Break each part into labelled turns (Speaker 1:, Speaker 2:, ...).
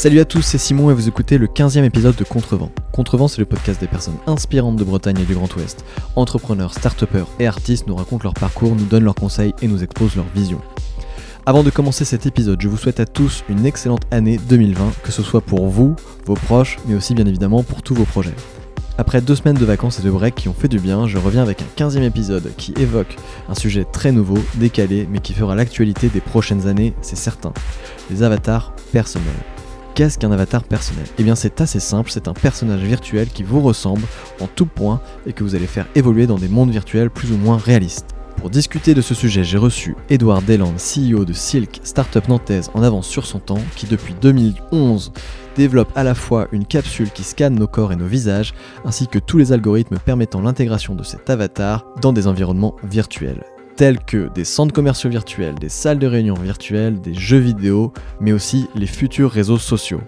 Speaker 1: Salut à tous, c'est Simon et vous écoutez le 15e épisode de Contrevent. Contrevent, c'est le podcast des personnes inspirantes de Bretagne et du Grand Ouest. Entrepreneurs, start et artistes nous racontent leur parcours, nous donnent leurs conseils et nous exposent leur vision. Avant de commencer cet épisode, je vous souhaite à tous une excellente année 2020, que ce soit pour vous, vos proches, mais aussi bien évidemment pour tous vos projets. Après deux semaines de vacances et de break qui ont fait du bien, je reviens avec un 15e épisode qui évoque un sujet très nouveau, décalé, mais qui fera l'actualité des prochaines années, c'est certain. Les avatars personnels. Qu'est-ce qu'un avatar personnel Eh bien c'est assez simple, c'est un personnage virtuel qui vous ressemble en tout point et que vous allez faire évoluer dans des mondes virtuels plus ou moins réalistes. Pour discuter de ce sujet, j'ai reçu Edouard Deland, CEO de Silk, startup nantaise en avance sur son temps, qui depuis 2011 développe à la fois une capsule qui scanne nos corps et nos visages, ainsi que tous les algorithmes permettant l'intégration de cet avatar dans des environnements virtuels tels que des centres commerciaux virtuels, des salles de réunion virtuelles, des jeux vidéo, mais aussi les futurs réseaux sociaux.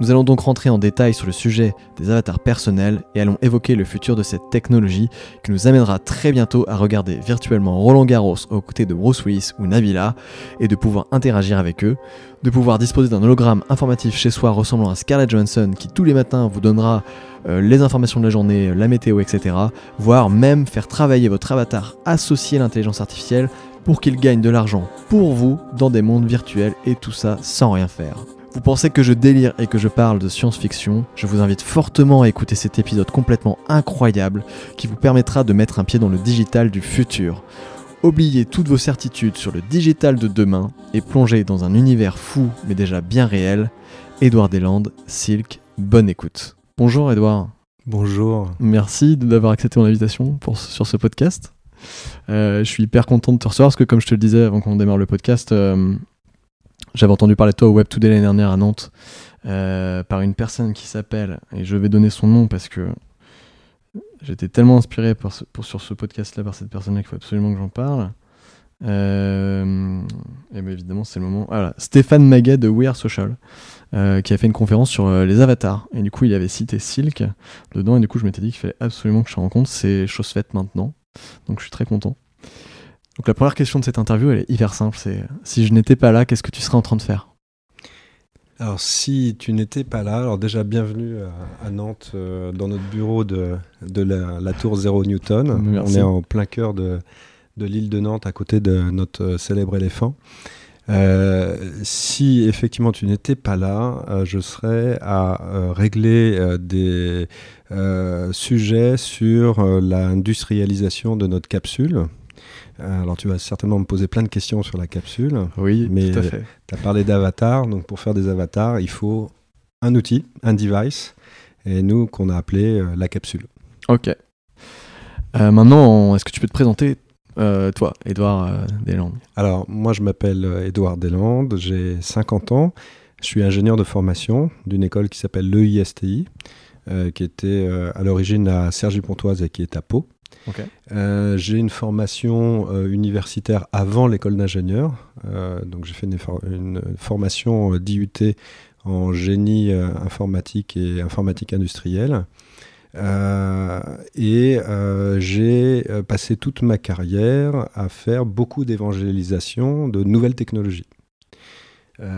Speaker 1: Nous allons donc rentrer en détail sur le sujet des avatars personnels et allons évoquer le futur de cette technologie qui nous amènera très bientôt à regarder virtuellement Roland Garros aux côtés de Bruce Willis ou Nabila et de pouvoir interagir avec eux, de pouvoir disposer d'un hologramme informatif chez soi ressemblant à Scarlett Johansson qui tous les matins vous donnera euh, les informations de la journée, la météo, etc. Voire même faire travailler votre avatar associé à l'intelligence artificielle pour qu'il gagne de l'argent pour vous dans des mondes virtuels et tout ça sans rien faire. Vous pensez que je délire et que je parle de science-fiction? Je vous invite fortement à écouter cet épisode complètement incroyable qui vous permettra de mettre un pied dans le digital du futur. Oubliez toutes vos certitudes sur le digital de demain et plongez dans un univers fou mais déjà bien réel. Edouard Deslandes, Silk, bonne écoute. Bonjour Edouard.
Speaker 2: Bonjour.
Speaker 1: Merci d'avoir accepté mon invitation pour, sur ce podcast. Euh, je suis hyper content de te recevoir parce que comme je te le disais avant qu'on démarre le podcast, euh, j'avais entendu parler de toi au Web Today l'année dernière à Nantes euh, par une personne qui s'appelle, et je vais donner son nom parce que j'étais tellement inspiré pour, sur ce podcast-là par cette personne-là qu'il faut absolument que j'en parle. Et bien évidemment, c'est le moment. Voilà, Stéphane Maguet de We Are Social, euh, qui a fait une conférence sur les avatars. Et du coup, il avait cité Silk dedans. Et du coup, je m'étais dit qu'il fallait absolument que je rencontre. C'est chose faite maintenant. Donc, je suis très content. Donc la première question de cette interview, elle est hyper simple. C'est si je n'étais pas là, qu'est-ce que tu serais en train de faire?
Speaker 2: Alors si tu n'étais pas là, alors déjà bienvenue à, Nantes euh, dans notre bureau de, de la, tour Zéro Newton. On est en plein cœur de, de l'île de Nantes, à côté de notre euh, célèbre éléphant. Euh, si effectivement tu n'étais pas là, je serais à régler des sujets sur l'industrialisation de notre capsule. Euh, alors tu vas certainement me poser plein de questions sur la capsule.
Speaker 1: Oui, mais
Speaker 2: tu as parlé d'avatar. Donc pour faire des avatars, il faut un outil, un device, et nous qu'on a appelé euh, la capsule.
Speaker 1: Ok. Euh, maintenant, est-ce que tu peux te présenter toi, Edouard Deslandes
Speaker 2: Alors moi je m'appelle Edouard Deslandes, j'ai 50 ans, je suis ingénieur de formation d'une école qui s'appelle l'EISTI, qui était à l'origine à Cergy-Pontoise et qui est à Pau. Euh, j'ai une formation euh, universitaire avant l'école d'ingénieur. Euh, donc j'ai fait une, formation d'IUT en génie informatique et informatique industrielle. Et j'ai passé toute ma carrière à faire beaucoup d'évangélisation de nouvelles technologies.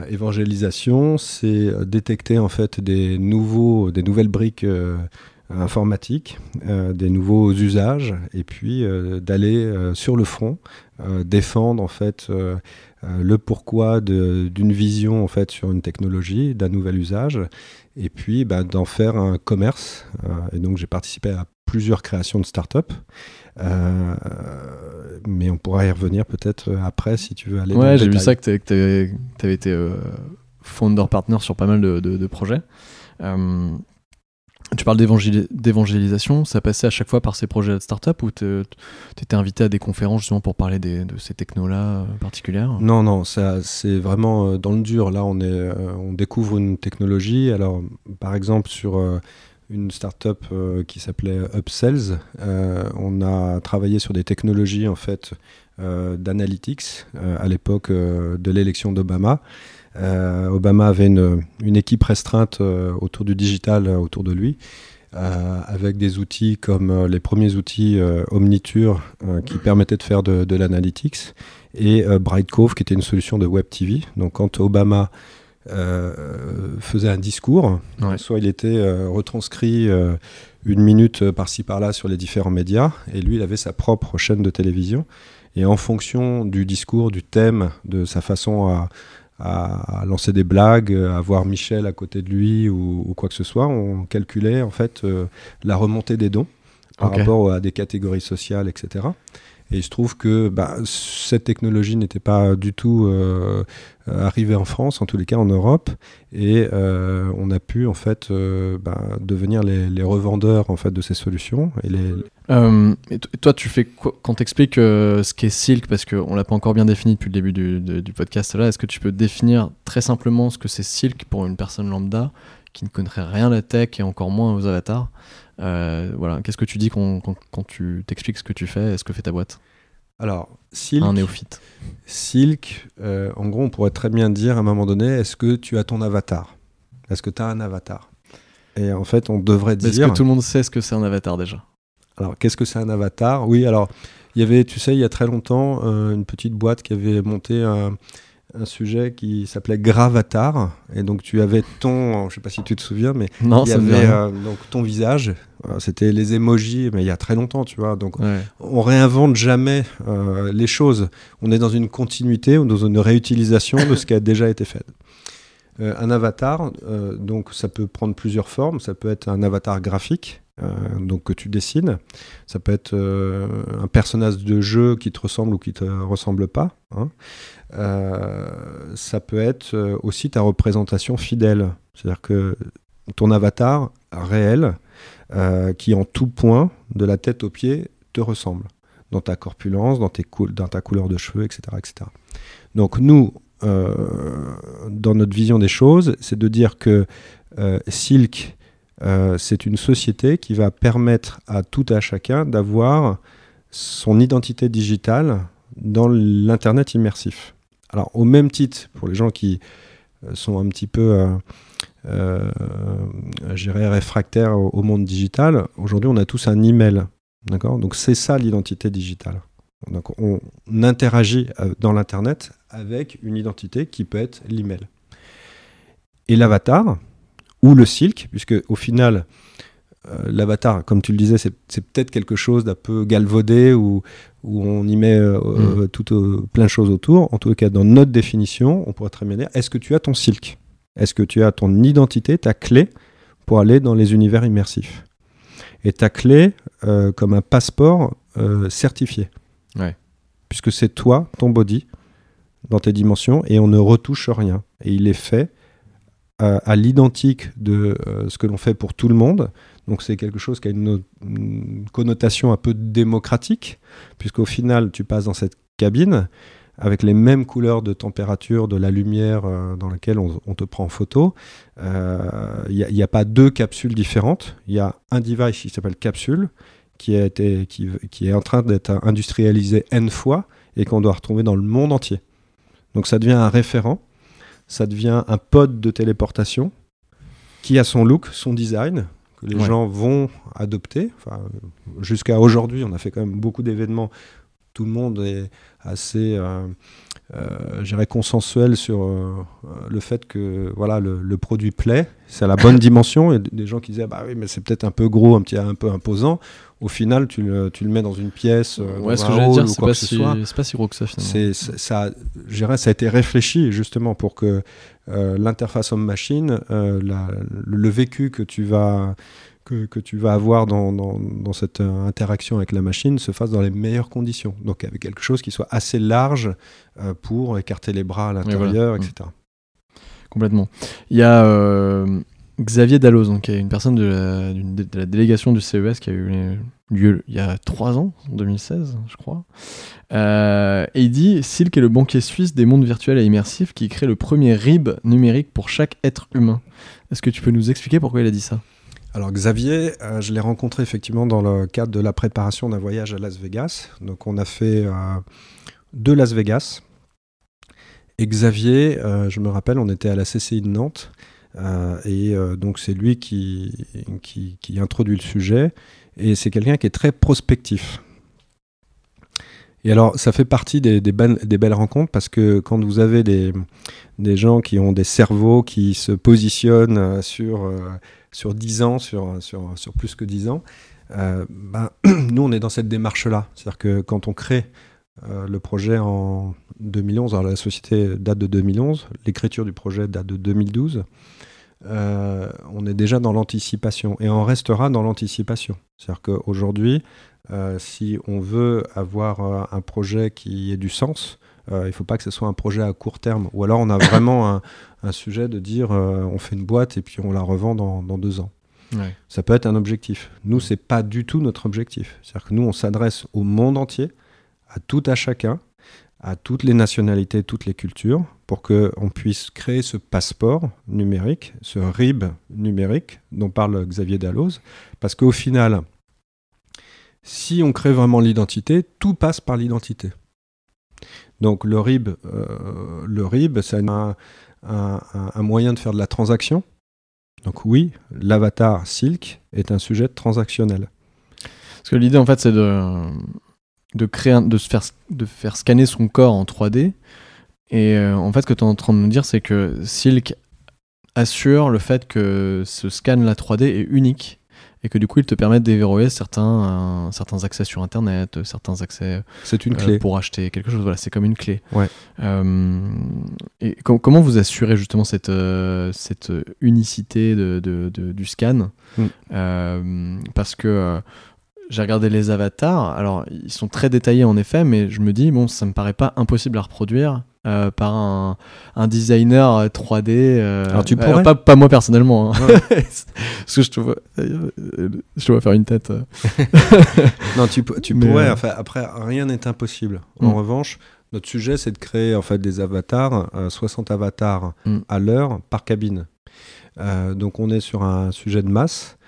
Speaker 2: évangélisation, c'est détecter en fait des nouveaux, des nouvelles briques informatique, euh, des nouveaux usages, et puis euh, d'aller euh, sur le front, défendre en fait le pourquoi d'une vision en fait sur une technologie, d'un nouvel usage, et puis bah, d'en faire un commerce. et donc j'ai participé à plusieurs créations de start-up. mais on pourra y revenir peut-être après si tu veux aller.
Speaker 1: Ouais, j'ai vu ça que tu avais, été founder partner sur pas mal de, de, de projets. Tu parles d'évangélisation, ça passait à chaque fois par ces projets de start-up ou tu étais invité à des conférences justement pour parler de ces technos-là euh, particulières?
Speaker 2: Non, non, c'est vraiment euh, dans le dur. Là, on, euh, on découvre une technologie. Alors, par exemple, sur une start-up qui s'appelait Upsells, on a travaillé sur des technologies en fait d'analytics à l'époque de l'élection d'Obama. Euh, Obama avait une, équipe restreinte euh, autour du digital euh, autour de lui. avec des outils comme les premiers outils Omniture qui permettaient de faire de, l'analytics et Brightcove qui était une solution de Web TV. Donc quand Obama faisait un discours. Soit il était retranscrit une minute par-ci par-là sur les différents médias, et lui, il avait sa propre chaîne de télévision. Et en fonction du discours, du thème, de sa façon à, à, lancer des blagues, à voir Michel à côté de lui ou, quoi que ce soit, on calculait en fait euh, la remontée des dons par rapport à des catégories sociales, etc. Et il se trouve que bah, cette technologie n'était pas du tout euh, arrivée en France, en tous les cas en Europe, et euh, on a pu en fait euh, bah, devenir les, revendeurs en fait de ces solutions. Et, les...
Speaker 1: et toi, tu fais quoi, quand t'expliques ce qu'est Silk, parce qu'on l'a pas encore bien défini depuis le début du, du podcast là, est-ce que tu peux définir très simplement ce que c'est Silk pour une personne lambda qui ne connaîtrait rien à la tech et encore moins aux avatars? Euh, voilà, qu'est-ce que tu dis quand, quand, tu t'expliques ce que tu fais et ce que fait ta boîte?
Speaker 2: Alors, Silk.
Speaker 1: Un néophyte.
Speaker 2: Silk, euh, en gros, on pourrait très bien dire à un moment donné est-ce que tu as ton avatar? Est-ce que tu as un avatar? Et en fait, on devrait dire.
Speaker 1: Est-ce que tout le monde sait ce que c'est un avatar déjà?
Speaker 2: Alors, qu'est-ce que c'est un avatar? Oui, alors, il y avait, tu sais, il y a très longtemps, euh, une petite boîte qui avait monté un un sujet qui s'appelait Gravatar. Et donc tu avais ton, je sais pas si tu te souviens, mais
Speaker 1: il y avait
Speaker 2: euh, donc ton visage. C'était les emojis, mais il y a très longtemps, tu vois. Donc on réinvente jamais euh, les choses. On est dans une continuité ou dans une réutilisation de ce qui a déjà été fait. Euh, un avatar, donc ça peut prendre plusieurs formes. Ça peut être un avatar graphique. Donc que tu dessines. Ça peut être un personnage de jeu qui te ressemble ou qui te ressemble pas. Hein. Euh, ça peut être euh, aussi ta représentation fidèle. C'est-à-dire que ton avatar réel, euh, qui en tout point, de la tête aux pieds, te ressemble. Dans ta corpulence, dans ta couleur de cheveux, etc. etc. Donc nous, dans notre vision des choses, c'est de dire que Silk, c'est une société qui va permettre à tout à chacun d'avoir son identité digitale dans l'Internet immersif. Alors, au même titre, pour les gens qui euh, sont un petit peu, euh, euh, réfractaires au, monde digital, aujourd'hui, on a tous un email. Donc, c'est ça l'identité digitale. Donc, on interagit euh, dans l'Internet avec une identité qui peut être l'email. Et l'avatar, ou le silk, puisque au final, l'avatar, comme tu le disais, c'est peut-être quelque chose d'un peu galvaudé ou, où on y met euh, mm. tout, euh, plein de choses autour. En tout cas, dans notre définition, on pourrait très bien dire est-ce que tu as ton silk? Est-ce que tu as ton identité, ta clé pour aller dans les univers immersifs? Et ta clé euh, comme un passeport certifié. Puisque c'est toi, ton body, dans tes dimensions, et on ne retouche rien. Et il est fait à l'identique de ce que l'on fait pour tout le monde donc c'est quelque chose qui a une, connotation un peu démocratique, puisqu'au final, tu passes dans cette cabine avec les mêmes couleurs de température de la lumière euh, dans laquelle on, te prend en photo. Il euh, n'y a, pas deux capsules différentes. Il y a un device qui s'appelle capsule, qui, qui est en train d'être industrialisé N fois et qu'on doit retrouver dans le monde entier. Donc ça devient un référent, ça devient un pod de téléportation qui a son look, son design, que les gens vont adopter. Enfin, Jusqu'à aujourd'hui, on a fait quand même beaucoup d'événements. Tout le monde est assez, euh, euh, consensuel sur euh, le fait que voilà, le, produit plaît, c'est à la bonne dimension. Et des gens qui disaient bah oui, mais c'est peut-être un peu gros, un petit, un peu imposant. Au final, tu le, tu le mets dans une pièce.
Speaker 1: Euh, ouais, ce que j'allais dire, c'est pas, si, pas si gros que ça finalement.
Speaker 2: C'est, ça, ça a été réfléchi justement pour que euh, l'interface homme-machine, euh, le vécu que tu vas, que, que tu vas avoir dans, dans, dans, cette interaction avec la machine se fasse dans les meilleures conditions. Donc avec quelque chose qui soit assez large pour écarter les bras à l'intérieur, etc. Mmh.
Speaker 1: Complètement. Il y a Xavier Dalloz, qui est une personne de la, délégation du CES qui a eu lieu il y a trois ans, en 2016, je crois. Euh, et il dit Silk est le banquier suisse des mondes virtuels et immersifs qui crée le premier RIB numérique pour chaque être humain. Est-ce que tu peux nous expliquer pourquoi il a dit ça?
Speaker 2: Alors Xavier, euh, je l'ai rencontré effectivement dans le cadre de la préparation d'un voyage à Las Vegas. Donc on a fait euh, deux Las Vegas. Et Xavier, je me rappelle, on était à la CCI de Nantes et euh, donc c'est lui qui, qui, introduit le sujet. Et c'est quelqu'un qui est très prospectif. Et alors, ça fait partie des, des, belles rencontres parce que quand vous avez des, des, gens qui ont des cerveaux qui se positionnent euh, sur, euh, sur 10 ans, sur, sur, sur plus que 10 ans, euh, ben, nous, on est dans cette démarche-là. C'est-à-dire que quand on crée le projet en 2011, alors la société date de 2011, l'écriture du projet date de 2012, on est déjà dans l'anticipation et on restera dans l'anticipation. C'est-à-dire qu'aujourd'hui, euh, si on veut avoir euh, un projet qui ait du sens, euh, il ne faut pas que ce soit un projet à court terme. Ou alors on a vraiment un, sujet de dire on fait une boîte et puis on la revend dans, deux ans. Ça peut être un objectif. Nous, c'est pas du tout notre objectif. C'est-à-dire que nous, on s'adresse au monde entier, à tout à chacun, à toutes les nationalités, toutes les cultures, pour qu'on puisse créer ce passeport numérique, ce RIB numérique dont parle Xavier Dalloz. Parce qu'au final, si on crée vraiment l'identité, tout passe par l'identité. Donc le RIB, euh, le RIB, c'est un, moyen de faire de la transaction. Donc oui, l'avatar Silk est un sujet transactionnel.
Speaker 1: Parce que l'idée en fait c'est de, de créer, de, se faire, de faire scanner son corps en 3D. Et euh, en fait ce que tu es en train de nous dire c'est que Silk assure le fait que ce scan la 3D est unique et que du coup, il te permet de déverrouiller certains, euh, certains accès sur Internet, euh, certains accès
Speaker 2: c'est une euh, clé.
Speaker 1: pour acheter quelque chose. Voilà, c'est comme une clé.
Speaker 2: Ouais.
Speaker 1: et comment vous assurez justement cette, cette unicité de, de, du scan? Mm. Parce que j'ai regardé les avatars, alors ils sont très détaillés en effet, mais je me dis, bon, ça me paraît pas impossible à reproduire. Euh, par un, un, designer 3D. Euh,
Speaker 2: Alors tu pourrais...
Speaker 1: pas, pas, moi personnellement. Hein. Parce que je te, vois, je te vois faire une tête. Euh.
Speaker 2: non, tu, tu pourrais. Enfin, après, rien n'est impossible. En mm. revanche, notre sujet, c'est de créer en fait des avatars, 60 avatars mm. à l'heure par cabine. donc on est sur un sujet de masse,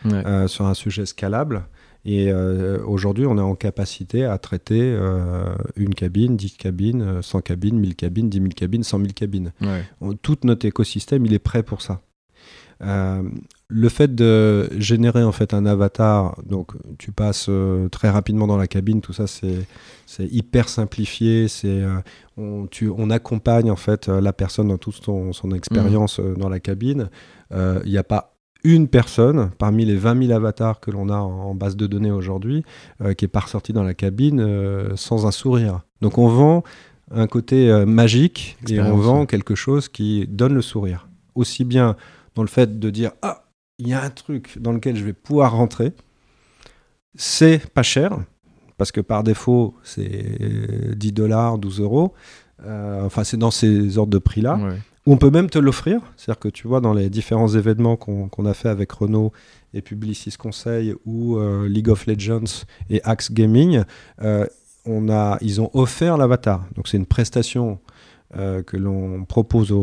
Speaker 2: sur un sujet scalable. Et euh, aujourd'hui, on est en capacité à traiter euh, une cabine, 10 cabines, 100 cabines, 1000 cabines, 10 000 cabines, 100 000 cabines. tout notre écosystème, il est prêt pour ça. Euh, le fait de générer en fait un avatar, donc tu passes très rapidement dans la cabine, tout ça c'est hyper simplifié, c'est on, on, accompagne en fait la personne dans toute son, son expérience mmh. dans la cabine. Il n'y a pas une personne parmi les 20 000 avatars que l'on a en, base de données aujourd'hui euh, qui est pas ressorti dans la cabine euh, sans un sourire. Donc on vend un côté euh, magique et on vend quelque chose qui donne le sourire. Aussi bien dans le fait de dire ah il y a un truc dans lequel je vais pouvoir rentrer. C'est pas cher parce que par défaut c'est 10 dollars, 12 euros. enfin c'est dans ces ordres de prix là. On peut même te l'offrir. C'est-à-dire que tu vois, dans les différents événements qu'on a fait avec Renault et Publicis Conseil ou euh, League of Legends et Axe Gaming, euh, on a, ils ont offert l'avatar. Donc c'est une prestation euh, que l'on propose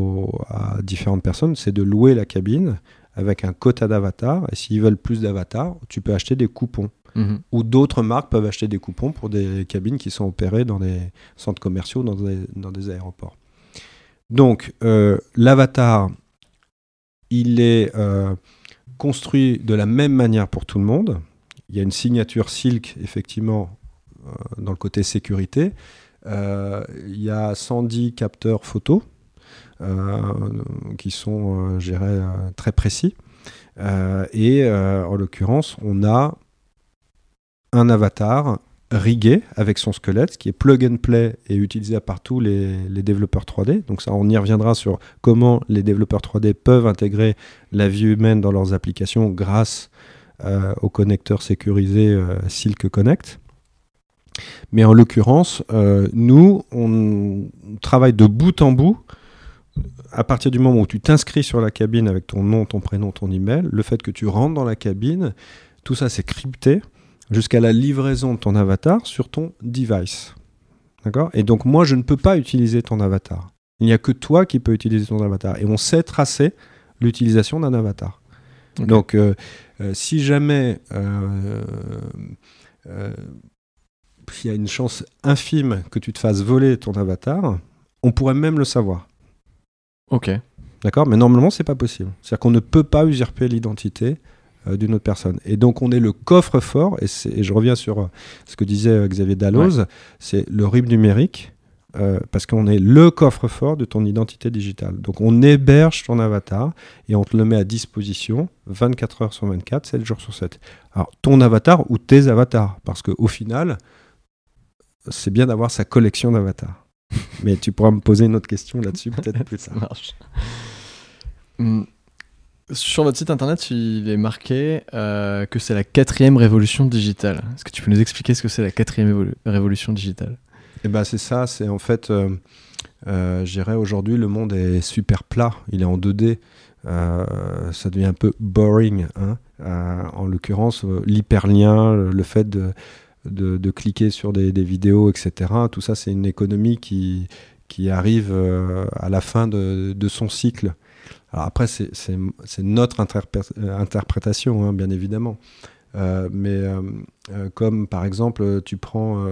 Speaker 2: à différentes personnes, c'est de louer la cabine avec un quota d'avatar. Et s'ils veulent plus d'avatars, tu peux acheter des coupons. Mhm. Ou d'autres marques peuvent acheter des coupons pour des cabines qui sont opérées dans des centres commerciaux, dans dans des aéroports. Donc, euh, l'avatar, il est euh, construit de la même manière pour tout le monde. Il y a une signature Silk, effectivement, euh, dans le côté sécurité. il y a 110 capteurs photos qui sont, je dirais, très précis. et en l'occurrence, on a un avatar rigué avec son squelette, qui est plug and play et utilisé par tous les, développeurs 3D. Donc ça, on y reviendra sur comment les développeurs 3D peuvent intégrer la vie humaine dans leurs applications grâce euh, au connecteur sécurisé euh, Silk Connect. Mais en l'occurrence, euh, nous, on travaille de bout en bout à partir du moment où tu t'inscris sur la cabine avec ton nom, ton prénom, ton email, le fait que tu rentres dans la cabine, tout ça c'est crypté jusqu'à la livraison de ton avatar sur ton device. D'accord? Et donc moi, je ne peux pas utiliser ton avatar. Il n'y a que toi qui peux utiliser ton avatar. Et on sait tracer l'utilisation d'un avatar. Donc, euh, euh, si jamais euh, il y a une chance infime que tu te fasses voler ton avatar, on pourrait même le savoir.
Speaker 1: Ok.
Speaker 2: D'accord? Mais normalement, c'est pas possible. C'est-à-dire qu'on ne peut pas usurper l'identité d'une autre personne. Et donc on est le coffre-fort, et, je reviens sur ce que disait Xavier Dalloz, c'est le RIB numérique, parce qu'on est le coffre-fort de ton identité digitale. Donc on héberge ton avatar et on te le met à disposition 24 heures sur 24, 7 jours sur 7. Alors ton avatar ou tes avatars, parce qu'au final, c'est bien d'avoir sa collection d'avatars. Mais tu pourras me poser une autre question là-dessus peut-être plus tard.
Speaker 1: Hum, sur votre site internet, il est marqué euh, que c'est la quatrième révolution digitale. Est-ce que tu peux nous expliquer ce que c'est la quatrième révolution digitale?
Speaker 2: Eh ben c'est ça, c'est en fait, euh, euh, je dirais aujourd'hui le monde est super plat, il est en 2D. ça devient un peu boring. Hein en l'occurrence, l'hyperlien, le fait de, cliquer sur des, vidéos, etc. Tout ça, c'est une économie qui, arrive euh, à la fin de, son cycle. Alors après, c'est notre interprétation, hein, bien évidemment. Euh, mais euh, comme par exemple, tu prends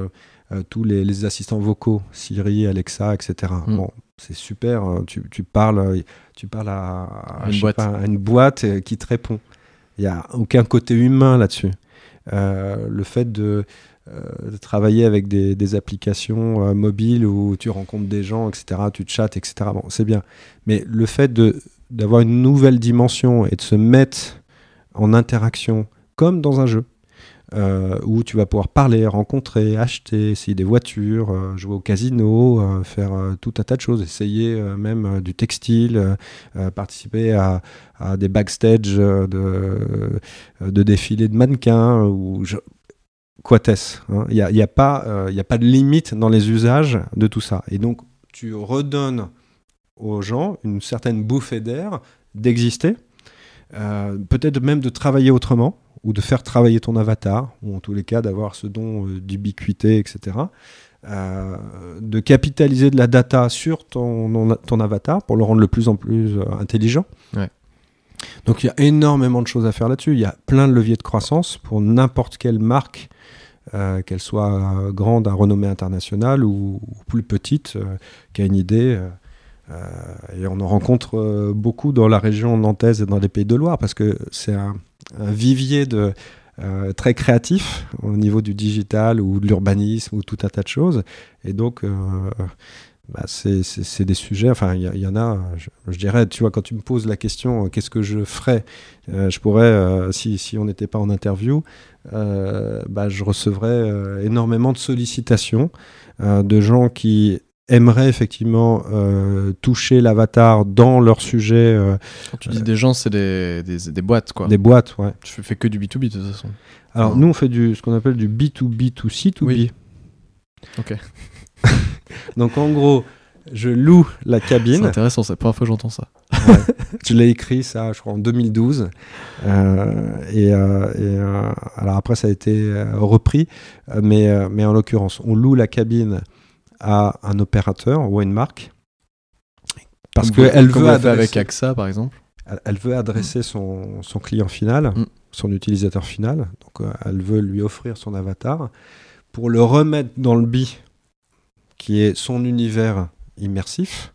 Speaker 2: tous les, assistants vocaux, Siri, Alexa, etc. Mm. Bon, c'est super. Hein, tu, parles, tu parles à,
Speaker 1: une, boîte.
Speaker 2: à une boîte qui te répond. Il n'y a aucun côté humain là-dessus. Euh, le fait de, euh, travailler avec des, applications euh, mobiles où tu rencontres des gens, etc., tu chattes, etc., bon, c'est bien. Mais le fait d'avoir une nouvelle dimension et de se mettre en interaction comme dans un jeu, où tu vas pouvoir parler, rencontrer, acheter, essayer des voitures, jouer au casino, faire tout un tas de choses, essayer même du textile, participer à, des backstage de, de défilés de mannequins. Ou Quates. Hein. Il n'y a, y a, pas, euh, a pas de limite dans les usages de tout ça. Et donc, tu redonnes aux gens une certaine bouffée d'air d'exister, euh, peut-être même de travailler autrement, ou de faire travailler ton avatar, ou en tous les cas d'avoir ce don euh, d'ubiquité, etc. de capitaliser de la data sur ton, ton avatar pour le rendre de plus en plus intelligent. Donc il y a énormément de choses à faire là-dessus. Il y a plein de leviers de croissance pour n'importe quelle marque euh, qu'elle soit grande à renommée internationale ou, plus petite, euh, qui a une idée. Euh, et on en rencontre beaucoup dans la région nantaise et dans les pays de Loire, parce que c'est un, vivier de, très créatif au niveau du digital ou de l'urbanisme ou tout un tas de choses. Et donc, bah, c'est des sujets, enfin il y, en a, je, dirais, tu vois, quand tu me poses la question, euh, qu'est-ce que je ferais, euh, je pourrais, euh, si, si, on n'était pas en interview, bah, je recevrais énormément de sollicitations de gens qui aimeraient effectivement toucher l'avatar dans leur sujet.
Speaker 1: Quand tu dis des gens, c'est des, des, des, boîtes, quoi.
Speaker 2: Des boîtes, ouais.
Speaker 1: Tu fais que du B2B de toute façon.
Speaker 2: Alors nous, on fait du, ce qu'on appelle du B2B2C2B. Oui.
Speaker 1: Ok.
Speaker 2: Donc en gros, je loue la cabine.
Speaker 1: C'est intéressant, c'est la première fois que j'entends ça.
Speaker 2: je l'ai écrit ça, je crois, en 2012. Euh, et, euh, euh, alors après, ça a été repris, mais, mais en l'occurrence, on loue la cabine à un opérateur ou à une marque.
Speaker 1: Parce qu'elle veut adresser, avec AXA, par exemple.
Speaker 2: Elle, veut adresser son, son, client final, mm. son utilisateur final. Donc elle veut lui offrir son avatar pour le remettre dans le bi qui est son univers immersif.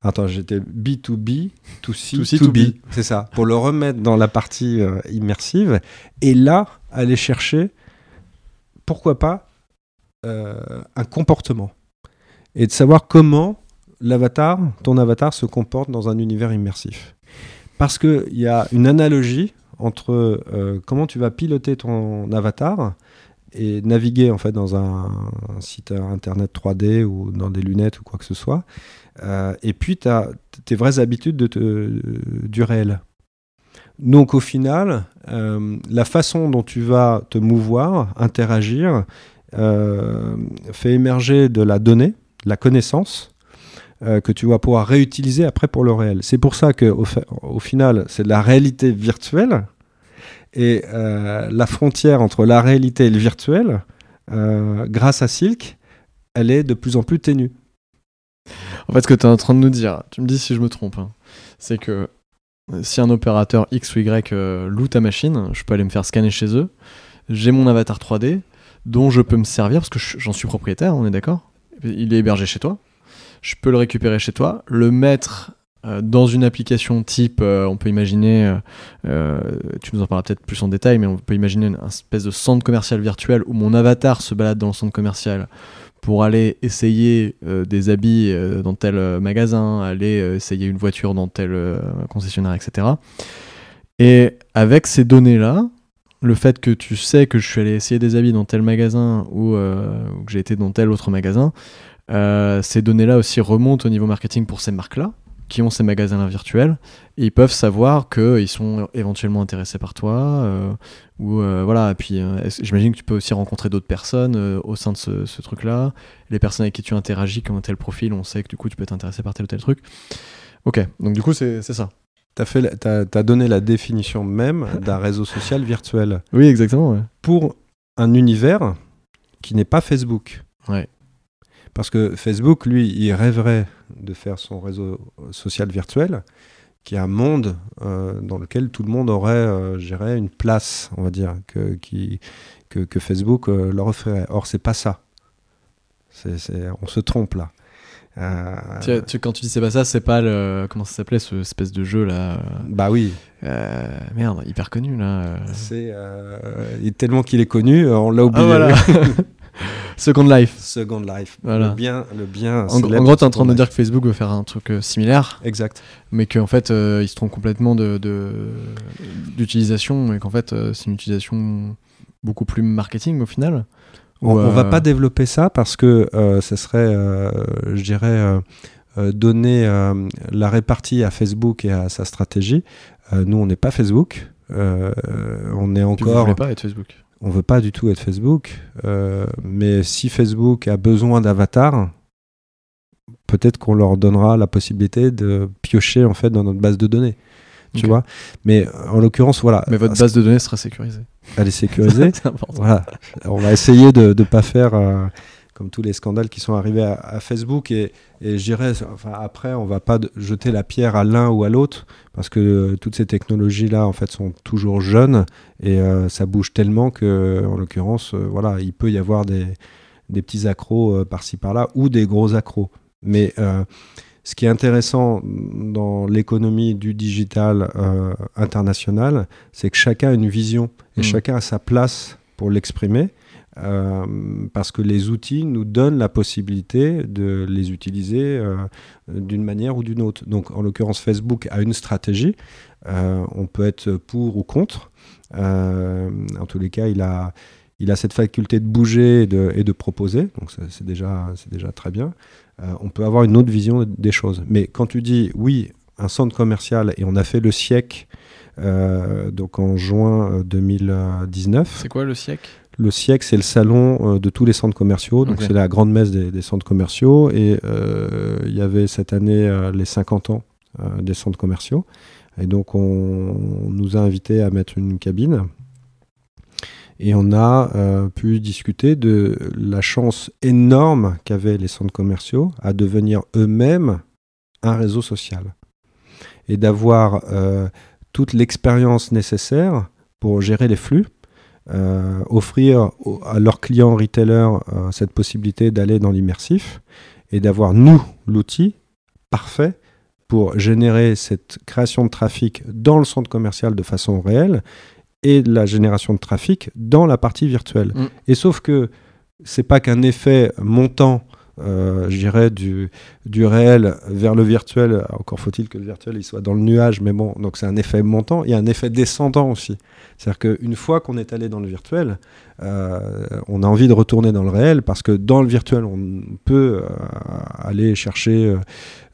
Speaker 2: Attends, j'étais B2B, to C, to, B. C'est ça. Pour le remettre dans la partie euh, immersive. Et là, aller chercher, pourquoi pas, euh, un comportement. Et de savoir comment l'avatar, ton avatar, se comporte dans un univers immersif. Parce qu'il y a une analogie entre euh, comment tu vas piloter ton avatar et naviguer en fait dans un, site internet 3D ou dans des lunettes ou quoi que ce soit. Euh, et puis tu as tes vraies habitudes de du réel. Donc au final, euh, la façon dont tu vas te mouvoir, interagir, euh, fait émerger de la donnée, de la connaissance, que tu vas pouvoir réutiliser après pour le réel. C'est pour ça qu'au au final, c'est de la réalité virtuelle et euh, la frontière entre la réalité et le virtuel, euh, grâce à Silk, elle est de plus en plus ténue.
Speaker 1: En fait, ce que tu es en train de nous dire, tu me dis si je me trompe, hein, c'est que euh, si un opérateur X ou Y loue ta machine, je peux aller me faire scanner chez eux, j'ai mon avatar 3D dont je peux me servir parce que j'en suis propriétaire, on est d'accord Il est hébergé chez toi. Je peux le récupérer chez toi, le mettre dans une application type, on peut imaginer, tu nous en parleras peut-être plus en détail, mais on peut imaginer une, espèce de centre commercial virtuel où mon avatar se balade dans le centre commercial pour aller essayer des habits dans tel magasin, aller essayer une voiture dans tel concessionnaire, etc. Et avec ces données-là, le fait que tu sais que je suis allé essayer des habits dans tel magasin ou, euh, que j'ai été dans tel autre magasin, euh, ces données-là aussi remontent au niveau marketing pour ces marques-là qui ont ces magasins-là virtuels et ils peuvent savoir qu'ils sont éventuellement intéressés par toi euh, ou voilà et puis j'imagine que tu peux aussi rencontrer d'autres personnes au sein de ce, ce truc-là les personnes avec qui tu interagis qui ont tel profil on sait que du coup tu peux être intéressé par tel ou tel truc ok donc du coup c'est ça
Speaker 2: tu as, donné la définition même d'un réseau social virtuel.
Speaker 1: Oui, exactement.
Speaker 2: Pour un univers qui n'est pas Facebook.
Speaker 1: Ouais.
Speaker 2: Parce que Facebook, lui, il rêverait de faire son réseau social virtuel, qui est un monde euh, dans lequel tout le monde aurait, euh, une place, on va dire, que, qui, que, Facebook euh, leur offrirait. Or, c'est pas ça. on se trompe là.
Speaker 1: Euh, tu, quand tu dis c'est pas ça, c'est pas le. Comment ça s'appelait ce espèce de jeu là
Speaker 2: Bah oui.
Speaker 1: Euh, merde, hyper connu là.
Speaker 2: C'est tellement qu'il est connu, on l'a oublié. Ah, voilà.
Speaker 1: Second Life.
Speaker 2: Second Life. Voilà. Le bien, le bien.
Speaker 1: En, en gros, t'es en train de dire que Facebook veut faire un truc euh, similaire.
Speaker 2: Exact.
Speaker 1: Mais qu'en fait, ils se trompent complètement de d'utilisation et qu'en fait, c'est une utilisation beaucoup plus marketing au final.
Speaker 2: On, ne va pas développer ça parce que euh, ce serait, euh, je dirais, euh, donner la répartie à Facebook et à sa stratégie. nous, on n'est pas Facebook. on est encore.
Speaker 1: Vous pas être Facebook.
Speaker 2: On veut pas du tout être Facebook. mais si Facebook a besoin d'avatars, peut-être qu'on leur donnera la possibilité de piocher en fait dans notre base de données. Tu vois Mais en l'occurrence, voilà.
Speaker 1: Mais votre base de données sera sécurisée
Speaker 2: elle est sécurisée. voilà. On va essayer de ne pas faire euh, comme tous les scandales qui sont arrivés à, Facebook. Et, et j'irais, enfin, après, on va pas jeter la pierre à l'un ou à l'autre parce que euh, toutes ces technologies-là, en fait, sont toujours jeunes et euh, ça bouge tellement que, en l'occurrence, voilà, il peut y avoir des, des petits accros par-ci par-là ou des gros accros. Mais ce qui est intéressant dans l'économie du digital euh, international, c'est que chacun a une vision et mm. chacun a sa place pour l'exprimer. Euh, parce que les outils nous donnent la possibilité de les utiliser euh, d'une manière ou d'une autre. Donc, en l'occurrence, Facebook a une stratégie. on peut être pour ou contre. en tous les cas, il a, il a cette faculté de bouger et de, proposer. Donc, c'est déjà, déjà très bien. Euh, on peut avoir une autre vision des choses. Mais quand tu dis oui, un centre commercial, et on a fait le siècle euh, donc en juin 2019.
Speaker 1: Euh, c'est quoi le siècle?
Speaker 2: Le siècle, c'est le salon de tous les centres commerciaux, donc c'est la grande messe des, centres commerciaux, et il y avait cette année les 50 ans des centres commerciaux, et donc on, nous a invités à mettre une cabine. Et on a euh, pu discuter de la chance énorme qu'avaient les centres commerciaux à devenir eux-mêmes un réseau social. Et d'avoir euh, toute l'expérience nécessaire pour gérer les flux, euh, offrir à leurs clients retailers cette possibilité d'aller dans l'immersif et d'avoir, nous, l'outil parfait pour générer cette création de trafic dans le centre commercial de façon réelle et de la génération de trafic dans la partie virtuelle. Mm. Et sauf que c'est pas qu'un effet montant, euh, je dirais, du, du réel vers le virtuel. Encore faut-il que le virtuel il soit dans le nuage, mais bon, donc c'est un effet montant. Il y a un effet descendant aussi. C'est-à-dire qu'une fois qu'on est allé dans le virtuel, euh, on a envie de retourner dans le réel parce que dans le virtuel, on peut euh, aller chercher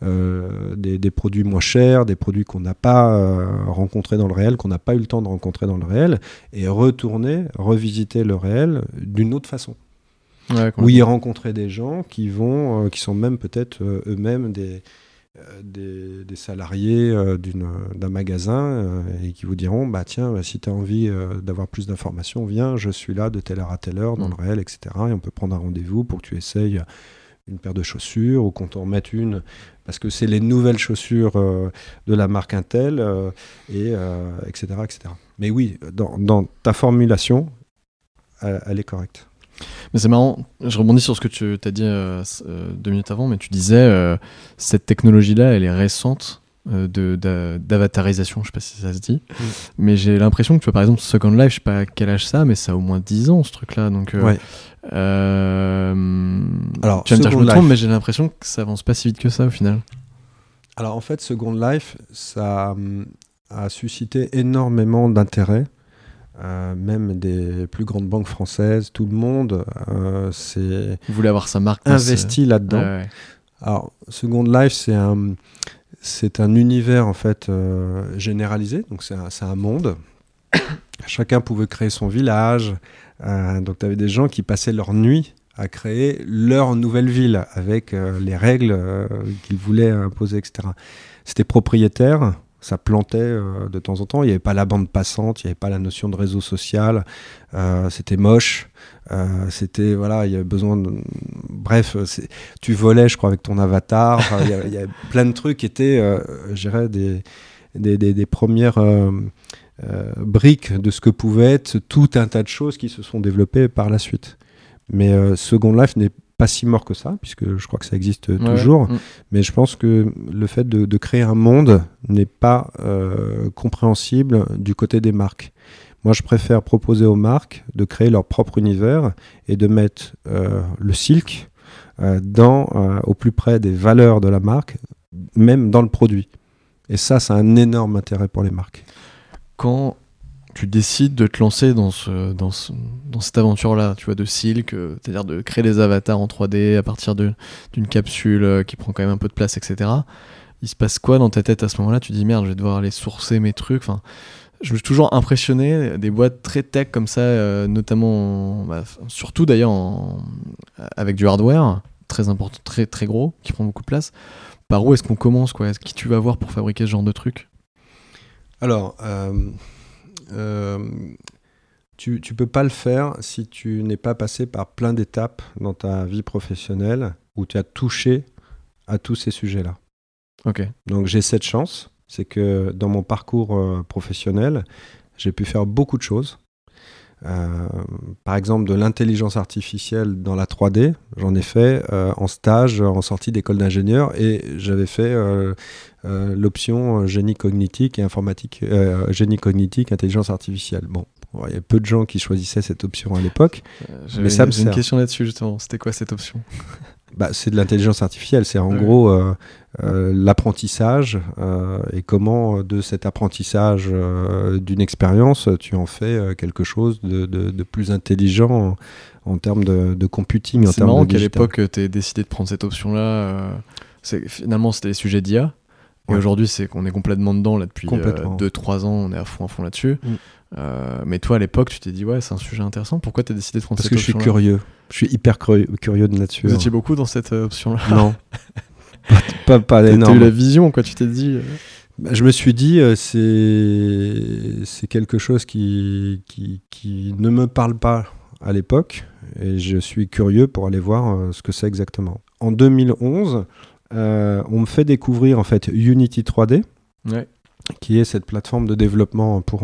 Speaker 2: euh, des, produits moins chers, des produits qu'on n'a pas rencontrés dans le réel, qu'on n'a pas eu le temps de rencontrer dans le réel, et retourner, revisiter le réel d'une autre façon. Où y rencontrer des gens qui vont, qui sont même peut-être eux-mêmes des, euh, des, salariés euh, d'un magasin euh, et qui vous diront bah tiens bah, si tu as envie d'avoir plus d'informations viens je suis là de telle heure à telle heure dans mm. le réel etc et on peut prendre un rendez-vous pour que tu essayes une paire de chaussures ou qu'on t'en mette une parce que c'est les nouvelles chaussures de la marque Intel et etc etc mais oui dans, dans ta formulation elle est correcte
Speaker 1: mais c'est marrant, je rebondis sur ce que tu as dit euh, euh, deux minutes avant, mais tu disais, euh, cette technologie-là, elle est récente. de d'avatarisation, je sais pas si ça se dit, mm. mais j'ai l'impression que tu vois par exemple Second Life, je sais pas à quel âge ça, mais ça a au moins 10 ans ce truc-là, donc.
Speaker 2: Ouais.
Speaker 1: Alors, tu vas me dire je me trompe, mais j'ai l'impression que ça avance pas si vite que ça au final.
Speaker 2: Alors en fait, Second Life, ça a suscité énormément d'intérêt. Euh, même des plus grandes banques françaises, tout le monde euh, s'est
Speaker 1: avoir sa marque
Speaker 2: investi là-dedans. Alors, Second Life, c'est un, c'est un univers en fait euh, généralisé, donc c'est un, un, monde. Chacun pouvait créer son village, donc tu avais des gens qui passaient leur nuit à créer leur nouvelle ville avec les règles qu'ils voulaient imposer, etc. C'était propriétaire, ça plantait euh, de temps en temps. Il n'y avait pas la bande passante, il n'y avait pas la notion de réseau social. Euh, c'était moche. Euh, c'était voilà, il y avait besoin de. Bref, tu volais, je crois, avec ton avatar. il, y avait, plein de trucs qui étaient, je dirais, des, des, des, premières. briques de ce que pouvait être tout un tas de choses qui se sont développées par la suite. Mais Second Life n'est pas si mort que ça, puisque je crois que ça existe toujours. Mm. Mais je pense que le fait de, créer un monde n'est pas euh, compréhensible du côté des marques. Moi, je préfère proposer aux marques de créer leur propre univers et de mettre euh, le silk euh, dans, au plus près des valeurs de la marque, même dans le produit. Et ça, c'est un énorme intérêt pour les marques.
Speaker 1: Quand tu décides de te lancer dans, ce, dans, dans cette aventure-là, tu vois, de Silk, euh, c'est-à-dire de créer des avatars en 3D à partir d'une capsule euh, qui prend quand même un peu de place, etc. Il se passe quoi dans ta tête à ce moment-là? Tu dis merde, je vais devoir aller sourcer mes trucs. Enfin, je me suis toujours impressionné des boîtes très tech comme ça, euh, notamment, bah, surtout d'ailleurs avec du hardware très important, très très gros, qui prend beaucoup de place. Par où est-ce qu'on commence quoi? Qui tu vas voir pour fabriquer ce genre de trucs?
Speaker 2: Alors. Tu ne peux pas le faire si tu n'es pas passé par plein d'étapes dans ta vie professionnelle où tu as touché à tous ces sujets-là.
Speaker 1: Ok.
Speaker 2: Donc j'ai cette chance, c'est que dans mon parcours euh, professionnel, j'ai pu faire beaucoup de choses. Euh, par exemple, de l'intelligence artificielle dans la 3D, j'en ai fait en stage, en sortie d'école d'ingénieur, et j'avais fait euh, l'option euh, génie cognitique et informatique, euh, génie cognitique, intelligence artificielle. Bon, il y a peu de gens qui choisissaient cette option à l'époque.
Speaker 1: mais ça J'ai une question là-dessus justement. C'était quoi cette option?
Speaker 2: bah, c'est de l'intelligence artificielle. C'est en gros l'apprentissage et comment de cet apprentissage d'une expérience, tu en fais quelque chose de, de, plus intelligent en, termes de, de computing.
Speaker 1: C'est marrant qu'à l'époque, tu aies décidé de prendre cette option-là. finalement, c'était les sujets d'IA. Et aujourd'hui, c'est qu'on est complètement dedans là depuis 2-3 euh, ans, on est à fond à fond là-dessus. Mm. Euh, mais toi, à l'époque, tu t'es dit, ouais, c'est un sujet intéressant. Pourquoi tu as décidé de prendre
Speaker 2: Parce
Speaker 1: cette
Speaker 2: option Parce que je suis curieux. Je suis hyper curieux de nature.
Speaker 1: Vous étiez beaucoup dans cette euh, option-là
Speaker 2: Non. pas, pas, pas énorme.
Speaker 1: Tu eu la vision, quoi. Tu t'es dit.
Speaker 2: Bah, je me suis dit, c'est c'est quelque chose qui, qui, qui ne me parle pas à l'époque. Et je suis curieux pour aller voir ce que c'est exactement. En 2011, euh, on me fait découvrir en fait Unity 3D. Qui est cette plateforme de développement pour,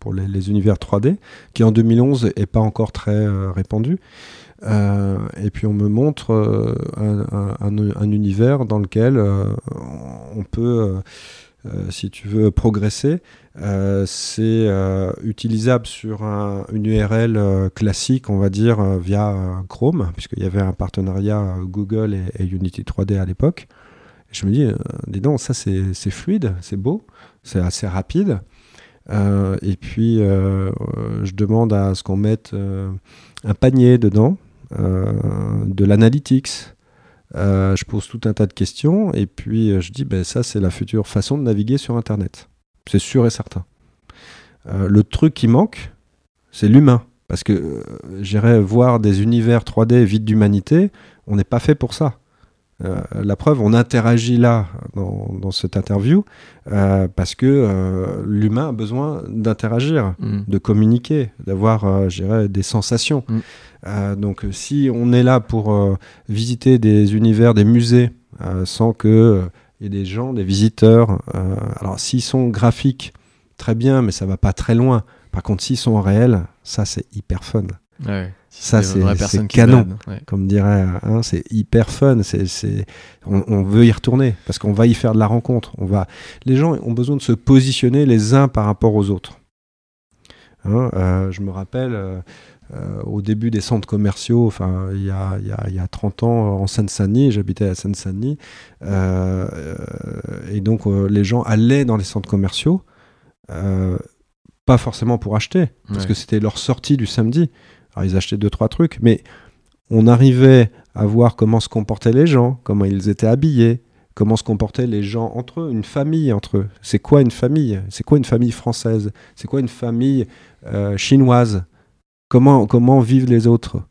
Speaker 2: pour les, univers 3D, qui en 2011 n'est pas encore très euh, répandue. Euh, et puis on me montre un, univers dans lequel on peut, si tu veux, progresser. c'est utilisable sur une URL classique, on va dire, via Chrome, puisqu'il y avait un partenariat Google et, et Unity 3D à l'époque je me dis, euh, dis donc, ça c'est fluide, c'est beau, c'est assez rapide. Euh, et puis, euh, je demande à ce qu'on mette un panier dedans, de l'analytics. je pose tout un tas de questions et puis je dis, ben, ça c'est la future façon de naviguer sur Internet. C'est sûr et certain. le truc qui manque, c'est l'humain. Parce que j'irais voir des univers 3D vides d'humanité, on n'est pas fait pour ça. Euh, la preuve, on interagit là dans, cette interview euh, parce que euh, l'humain a besoin d'interagir, mm. de communiquer, d'avoir, des sensations. Mm. donc, si on est là pour visiter des univers, des musées, sans que il y ait des gens, des visiteurs, alors s'ils sont graphiques, très bien, mais ça va pas très loin. Par contre, s'ils sont réels, ça c'est hyper fun. Ça, c'est canon. Comme dirait, hein, c'est hyper fun. C'est, on, veut y retourner parce qu'on va y faire de la rencontre. On va, les gens ont besoin de se positionner les uns par rapport aux autres. Hein, euh, je me rappelle euh, euh, au début des centres commerciaux, enfin il y a, y, y a 30 ans en Seine-Saint-Denis, j'habitais à Seine-Saint-Denis, et donc les gens allaient dans les centres commerciaux pas forcément pour acheter, parce que c'était leur sortie du samedi. Alors ils achetaient deux, trois trucs, mais on arrivait à voir comment se comportaient les gens, comment ils étaient habillés, comment se comportaient les gens entre eux, une famille entre eux. C'est quoi une famille? C'est quoi une famille française? C'est quoi une famille euh, chinoise? Comment, comment vivent les autres?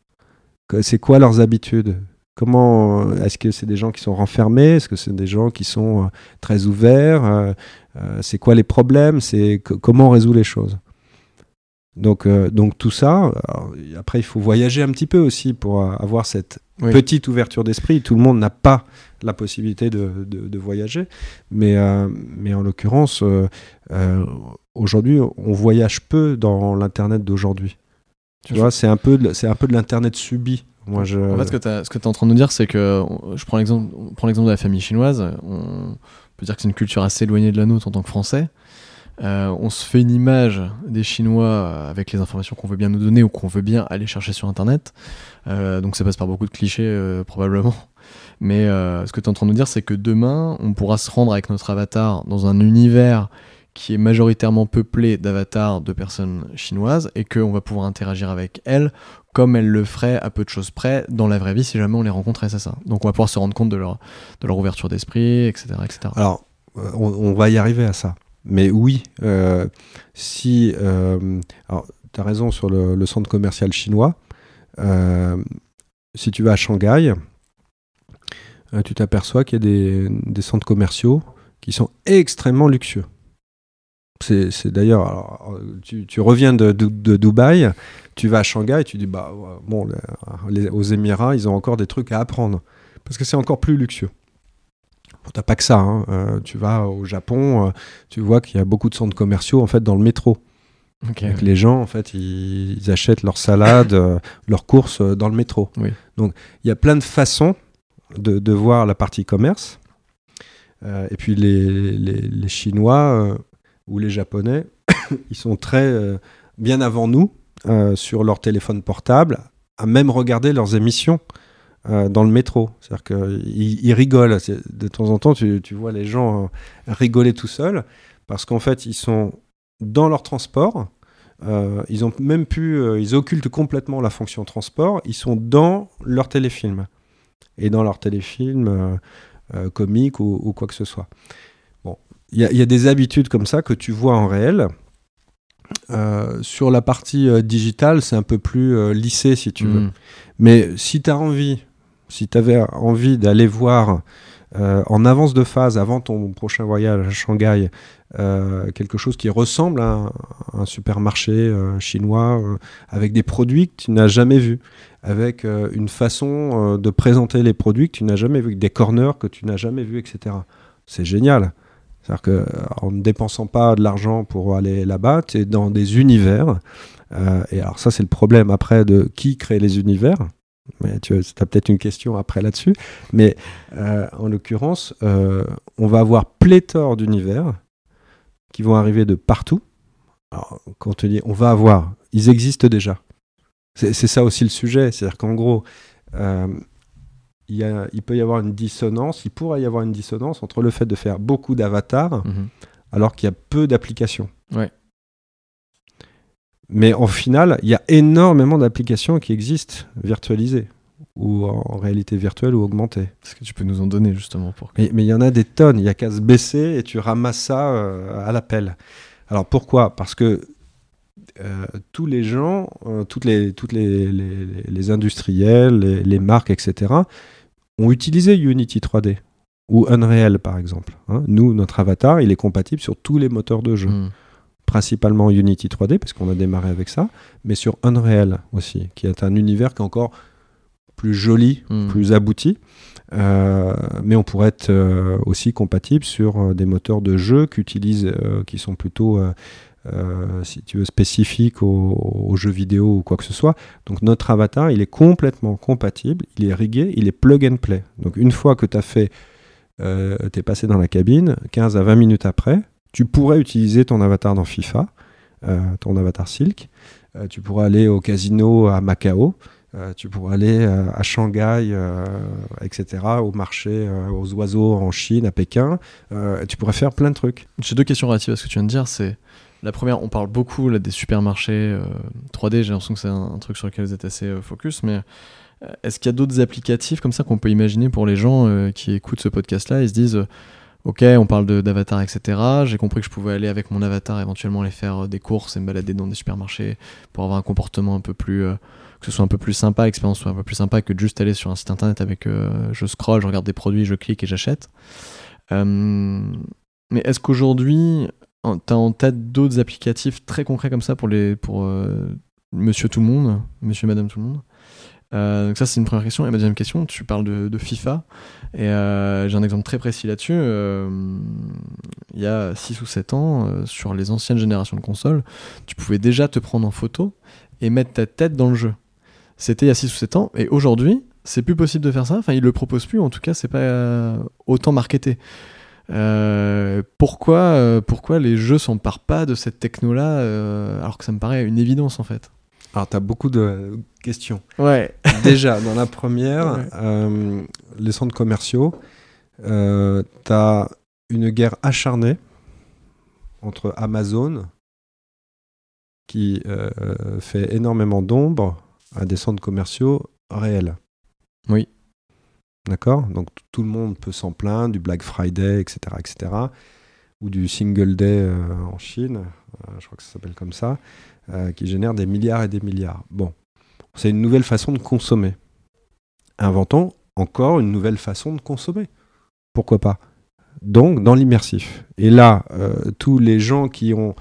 Speaker 2: C'est quoi leurs habitudes? Comment est-ce que c'est des gens qui sont renfermés? Est-ce que c'est des gens qui sont euh, très ouverts? Euh, C'est quoi les problèmes? C'est comment on résout les choses? Donc, euh, donc tout ça, après il faut voyager un petit peu aussi pour euh, avoir cette petite ouverture d'esprit. Tout le monde n'a pas la possibilité de, de, voyager, mais, euh, mais en l'occurrence, aujourd'hui, on voyage peu dans l'Internet d'aujourd'hui. Tu vois, c'est un peu de, l'Internet subi.
Speaker 1: Moi, je... En fait, ce que tu es en train de nous dire, c'est que je prends l'exemple, prends l'exemple de la famille chinoise. On peut dire que c'est une culture assez éloignée de la nôtre en tant que Français. Euh, on se fait une image des Chinois avec les informations qu'on veut bien nous donner ou qu'on veut bien aller chercher sur Internet. Euh, donc ça passe par beaucoup de clichés euh, probablement. Mais ce que tu es en train de nous dire, c'est que demain, on pourra se rendre avec notre avatar dans un univers qui est majoritairement peuplé d'avatars de personnes chinoises et qu'on va pouvoir interagir avec elles comme elles le feraient à peu de choses près dans la vraie vie si jamais on les rencontrait, c'est ça. Donc on va pouvoir se rendre compte de leur, de leur ouverture d'esprit, etc., etc.
Speaker 2: Alors, on va y arriver à ça. Mais oui, euh, si. Euh, alors, tu as raison sur le, centre commercial chinois. Euh, si tu vas à Shanghai, tu t'aperçois qu'il y a des, centres commerciaux qui sont extrêmement luxueux. C'est d'ailleurs, tu, reviens de, Dubaï, tu vas à Shanghai et tu dis, bah, bon, aux Émirats, ils ont encore des trucs à apprendre. Parce que c'est encore plus luxueux. Bon, t'as pas que ça. Hein. Euh, tu vas au Japon, euh, tu vois qu'il y a beaucoup de centres commerciaux en fait dans le métro. les gens, en fait, ils, achètent leurs salades, euh, leurs courses dans le métro. Donc, il y a plein de façons de, voir la partie commerce. et puis, les, les Chinois ou les Japonais, ils sont très bien avant nous sur leur téléphone portable, à même regarder leurs émissions. Euh, dans le métro. C'est-à-dire qu'ils ils rigolent. De temps en temps, tu, tu vois les gens euh, rigoler tout seuls parce qu'en fait, ils sont dans leur transport. Euh, ils ont même pu, ils occultent complètement la fonction transport. Ils sont dans leur téléfilm et dans leur téléfilm comique ou, quoi que ce soit. Bon, il y, a des habitudes comme ça que tu vois en réel. sur la partie digitale, c'est un peu plus lissé si tu veux. Hmm. Mais si tu as envie si tu avais envie d'aller voir euh, en avance de phase, avant ton prochain voyage à Shanghai, euh, quelque chose qui ressemble à un, supermarché euh, chinois avec des produits que tu n'as jamais vus, avec une façon de présenter les produits que tu n'as jamais vus, des corners que tu n'as jamais vus, etc. C'est génial. C'est-à-dire qu'en ne dépensant pas de l'argent pour aller là-bas, tu es dans des univers. et alors ça, c'est le problème après de qui crée les univers. Mais tu as peut-être une question après là-dessus. Mais euh, en l'occurrence, euh, on va avoir pléthore d'univers qui vont arriver de partout. Alors, quand on te dit on va avoir, ils existent déjà. C'est ça aussi le sujet. C'est-à-dire qu'en gros, euh, il, y a, il, peut y avoir une dissonance, il pourrait y avoir une dissonance entre le fait de faire beaucoup d'avatars mhm. alors qu'il y a peu d'applications.
Speaker 1: Ouais.
Speaker 2: Mais en final, il y a énormément d'applications qui existent virtualisées ou en réalité virtuelle ou augmentée.
Speaker 1: Est-ce que tu peux nous en donner justement pour
Speaker 2: Mais il y en a des tonnes. Il y a qu'à se baisser et tu ramasses ça euh, à l'appel. Alors pourquoi? Parce que euh, tous les gens, euh, toutes, les, toutes les, les, industriels, les, marques, etc., ont utilisé Unity 3D ou Unreal par exemple. Hein. Nous, notre avatar, il est compatible sur tous les moteurs de jeu. Hmm principalement Unity 3D, parce qu'on a démarré avec ça, mais sur Unreal aussi, qui est un univers qui est encore plus joli, hmm. plus abouti. Euh, mais on pourrait être euh, aussi compatible sur euh, des moteurs de jeu qui utilisent, qui sont plutôt si tu veux, spécifique aux, jeux vidéo ou quoi que ce soit. Donc notre avatar, il est complètement compatible, il est rigué, il est plug and play. Donc une fois que tu as fait, tu es passé dans la cabine, 15 à 20 minutes après, tu pourrais utiliser ton avatar dans FIFA, ton avatar Silk. tu pourrais aller au casino à Macao. Euh, tu pourrais aller euh, à Shanghai, euh, etc., au marché, aux oiseaux en Chine, à Pékin. tu pourrais faire plein de trucs.
Speaker 1: J'ai deux questions relatives à ce que tu viens de dire. C'est la première, on parle beaucoup des supermarchés 3D. J'ai l'impression que c'est un, truc sur lequel vous êtes assez focus, mais est-ce qu'il y a d'autres applicatifs comme ça qu'on peut imaginer pour les gens qui écoutent ce podcast-là Ils se disent Ok, on parle d'avatar, etc. J'ai compris que je pouvais aller avec mon avatar éventuellement aller faire des courses et me balader dans des supermarchés pour avoir un comportement un peu plus que ce soit un peu plus sympa, l'expérience soit un peu plus sympa que juste aller sur un site internet avec euh, je scroll, je regarde des produits, je clique et j'achète. Euh, mais est-ce qu'aujourd'hui, tu as en tête d'autres applicatifs très concrets comme ça pour, les, pour euh, monsieur tout le monde, monsieur, madame tout le monde donc ça c'est une première question. Et ma deuxième question, tu parles de, FIFA. Et j'ai un exemple très précis là-dessus. il y a 6 ou 7 ans, sur les anciennes générations de consoles, tu pouvais déjà te prendre en photo et mettre ta tête dans le jeu. C'était il y a 6 ou 7 ans, et aujourd'hui, c'est plus possible de faire ça. Enfin, ils le proposent plus, en tout cas, c'est pas euh, autant marketé. Euh, pourquoi, euh, pourquoi les jeux s'emparent pas de cette techno-là, alors que ça me paraît une évidence en fait?
Speaker 2: Alors, tu as beaucoup de questions.
Speaker 1: Ouais.
Speaker 2: Déjà, dans la première, les centres commerciaux, tu as une guerre acharnée entre Amazon, qui fait énormément d'ombre à des centres commerciaux réels.
Speaker 1: Oui.
Speaker 2: D'accord? Donc tout le monde peut s'en plaindre du Black Friday, etc., etc., ou du Single Day euh, en Chine, euh, je crois que ça s'appelle comme ça, euh, qui génère des milliards et des milliards. Bon, c'est une nouvelle façon de consommer. Inventons encore une nouvelle façon de consommer. Pourquoi pas? Donc dans l'immersif. Et là, tous les gens qui ont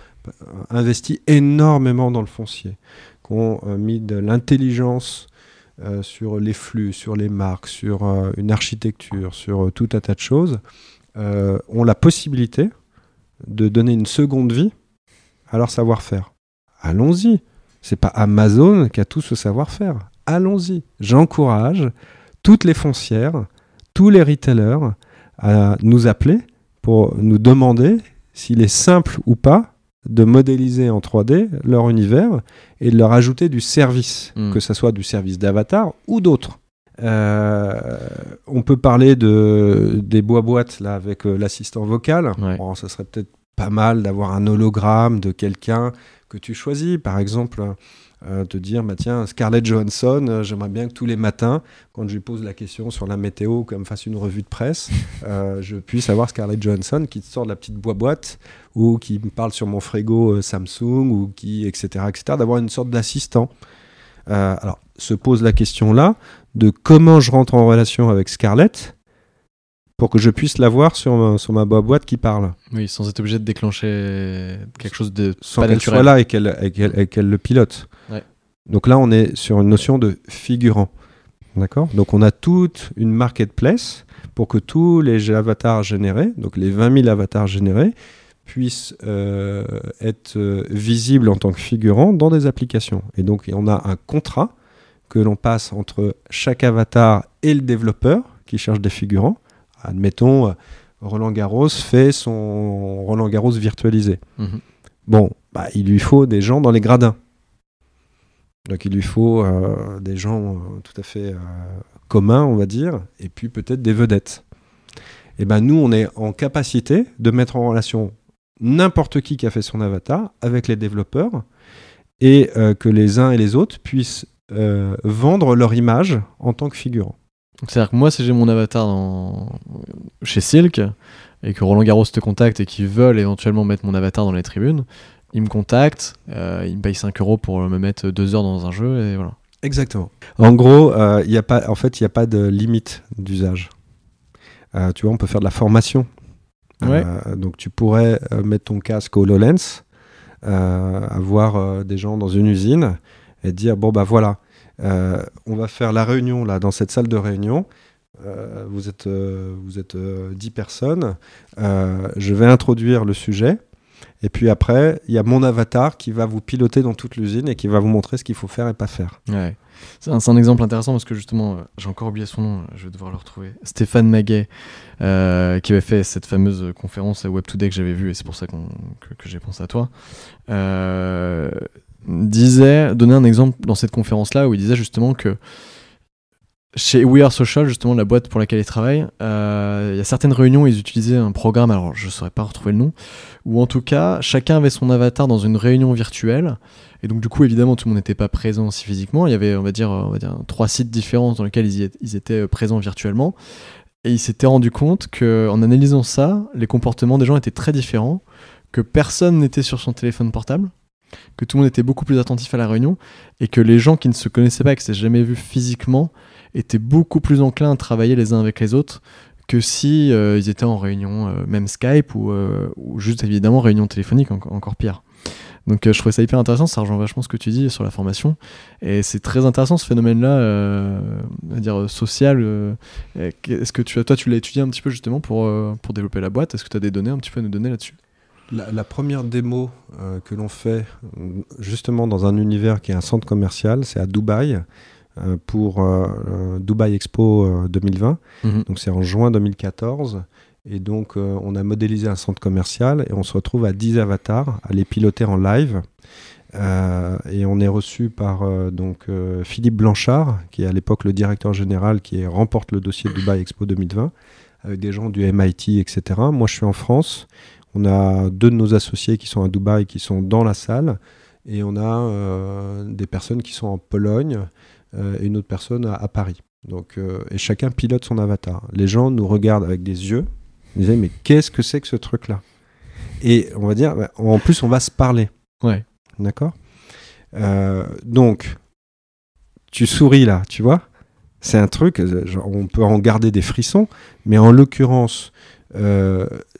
Speaker 2: investi énormément dans le foncier, qui ont euh, mis de l'intelligence euh, sur les flux, sur les marques, sur euh, une architecture, sur tout un tas de choses, ont la possibilité de donner une seconde vie à leur savoir-faire. Allons-y. C'est pas Amazon qui a tout ce savoir-faire. Allons-y. J'encourage toutes les foncières, tous les retailers à nous appeler pour nous demander s'il est simple ou pas de modéliser en 3D leur univers et de leur ajouter du service, hmm. que ce soit du service d'avatar ou d'autres. Euh, on peut parler de, des bois-boîtes là, avec euh, l'assistant vocal. Bon, ça serait peut-être pas mal d'avoir un hologramme de quelqu'un que tu choisis. Par exemple, euh, te dire, bah, tiens, Scarlett Johansson, euh, j'aimerais bien que tous les matins, quand je lui pose la question sur la météo, comme fasse une revue de presse, euh, je puisse avoir Scarlett Johansson qui sort de la petite boîte ou qui me parle sur mon frigo Samsung ou qui, etc., etc., d'avoir une sorte d'assistant. alors, se pose la question là de comment je rentre en relation avec Scarlett pour que je puisse la voir sur ma, sur ma boîte qui parle.
Speaker 1: Oui, sans être obligé de déclencher quelque chose de
Speaker 2: sans qu'elle soit là et qu'elle le pilote. Donc là, on est sur une notion de figurant. D'accord? Donc on a toute une marketplace pour que tous les avatars générés, donc les 20 000 avatars générés, puissent euh, être euh, visibles en tant que figurants dans des applications. Et donc on a un contrat que l'on passe entre chaque avatar et le développeur qui cherche des figurants. Admettons, euh, Roland Garros fait son Roland Garros virtualisé. Mhm. Bon, bah, il lui faut des gens dans les gradins. Donc il lui faut euh, des gens euh, tout à fait communs, on va dire, et puis peut-être des vedettes. Et ben nous, on est en capacité de mettre en relation n'importe qui qui a fait son avatar avec les développeurs et que les uns et les autres puissent vendre leur image en tant que figurant.
Speaker 1: C'est-à-dire que moi, si j'ai mon avatar dans... chez Silk et que Roland Garros te contacte et qu'ils veulent éventuellement mettre mon avatar dans les tribunes, ils me contactent, euh, ils me payent 5 euros pour me mettre 2 heures dans un jeu et voilà.
Speaker 2: Exactement. En gros, euh, y a pas, en fait, il n'y a pas de limite d'usage. Euh, tu vois, on peut faire de la formation.
Speaker 1: Ouais.
Speaker 2: donc tu pourrais mettre ton casque HoloLens, avoir des gens dans une usine et dire bon bah voilà, on va faire la réunion là dans cette salle de réunion. Euh, vous êtes, euh, vous êtes 10 personnes. je vais introduire le sujet. Et puis après, il y a mon avatar qui va vous piloter dans toute l'usine et qui va vous montrer ce qu'il faut faire et pas faire.
Speaker 1: Ouais. C'est un, exemple intéressant parce que justement, euh, j'ai encore oublié son nom, je vais devoir le retrouver. Stéphane Maguet, euh, qui avait fait cette fameuse conférence à Web Today que j'avais vue, et c'est pour ça que, j'ai pensé à toi, euh, disait, donnait un exemple dans cette conférence-là où il disait justement que chez We Are Social, justement, la boîte pour laquelle il travaille, euh, il y a certaines réunions, ils utilisaient un programme, alors je ne saurais pas retrouver le nom, où en tout cas, chacun avait son avatar dans une réunion virtuelle. Et donc, du coup, évidemment, tout le monde n'était pas présent aussi physiquement. Il y avait, on va dire, on va dire trois sites différents dans lesquels ils, étaient euh, présents virtuellement. Et il s'était rendu compte qu'en analysant ça, les comportements des gens étaient très différents, que personne n'était sur son téléphone portable, que tout le monde était beaucoup plus attentif à la réunion, et que les gens qui ne se connaissaient pas, qui ne s'étaient jamais vus physiquement, étaient beaucoup plus enclins à travailler les uns avec les autres que si euh, ils étaient en réunion, euh, même Skype ou, euh, ou, juste évidemment réunion téléphonique, encore pire. Donc je trouvais ça hyper intéressant, ça rejoint vachement ce que tu dis sur la formation. Et c'est très intéressant ce phénomène-là, à dire social. Est-ce que toi tu l'as étudié un petit peu justement pour, pour développer la boîte Est-ce que tu as des données un petit peu à nous donner là-dessus?
Speaker 2: La, la, première démo que l'on fait justement dans un univers qui est un centre commercial, c'est à Dubaï. Euh, pour euh, euh, Dubai Expo 2020. Mhm. Donc c'est en juin 2014. Et donc on a modélisé un centre commercial et on se retrouve à 10 avatars à les piloter en live. et on est reçu par donc Philippe Blanchard, qui est à l'époque le directeur général qui remporte le dossier Dubai Expo 2020, avec des gens du MIT, etc. Moi, je suis en France. On a deux de nos associés qui sont à Dubaï, qui sont dans la salle, et on a des personnes qui sont en Pologne, euh, et une autre personne à, Paris. Donc, euh, et chacun pilote son avatar. Les gens nous regardent avec des yeux, ils disent mais qu'est-ce que c'est que ce truc-là? Et on va dire, bah, en plus on va se parler.
Speaker 1: Ouais.
Speaker 2: D'accord? Euh, Donc, tu souris là, tu vois? C'est un truc, on peut en garder des frissons, mais en l'occurrence,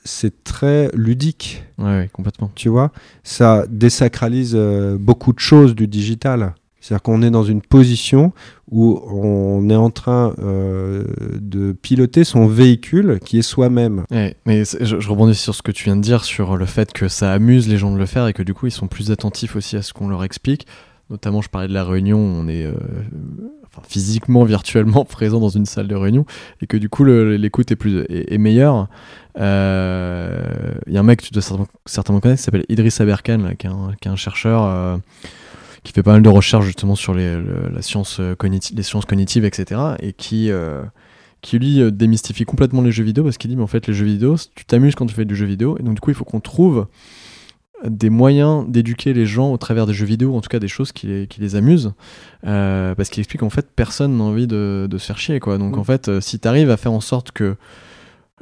Speaker 2: c'est très ludique.
Speaker 1: Ouais, complètement.
Speaker 2: Tu vois Ça désacralise beaucoup de choses du digital. C'est-à-dire qu'on est dans une position où on est en train euh, de piloter son véhicule qui est soi-même.
Speaker 1: mais je, rebondis sur ce que tu viens de dire, sur le fait que ça amuse les gens de le faire et que du coup ils sont plus attentifs aussi à ce qu'on leur explique. Notamment, je parlais de la réunion, on est euh, physiquement, virtuellement présent dans une salle de réunion et que du coup l'écoute est, plus, est, meilleure. Il euh, y a un mec que tu dois certainement, connaître qui s'appelle Idriss Aberkan, qui, est un, chercheur qui fait pas mal de recherches justement sur les, la science euh, cognitive, les sciences cognitives, etc. Et qui, euh, qui lui euh, démystifie complètement les jeux vidéo parce qu'il dit mais en fait les jeux vidéo, tu t'amuses quand tu fais du jeu vidéo et donc du coup il faut qu'on trouve des moyens d'éduquer les gens au travers des jeux vidéo, en tout cas des choses qui les, qui les amusent, parce qu'il explique qu'en fait personne n'a envie de, de, se faire chier quoi. Donc mm. en fait si tu arrives à faire en sorte que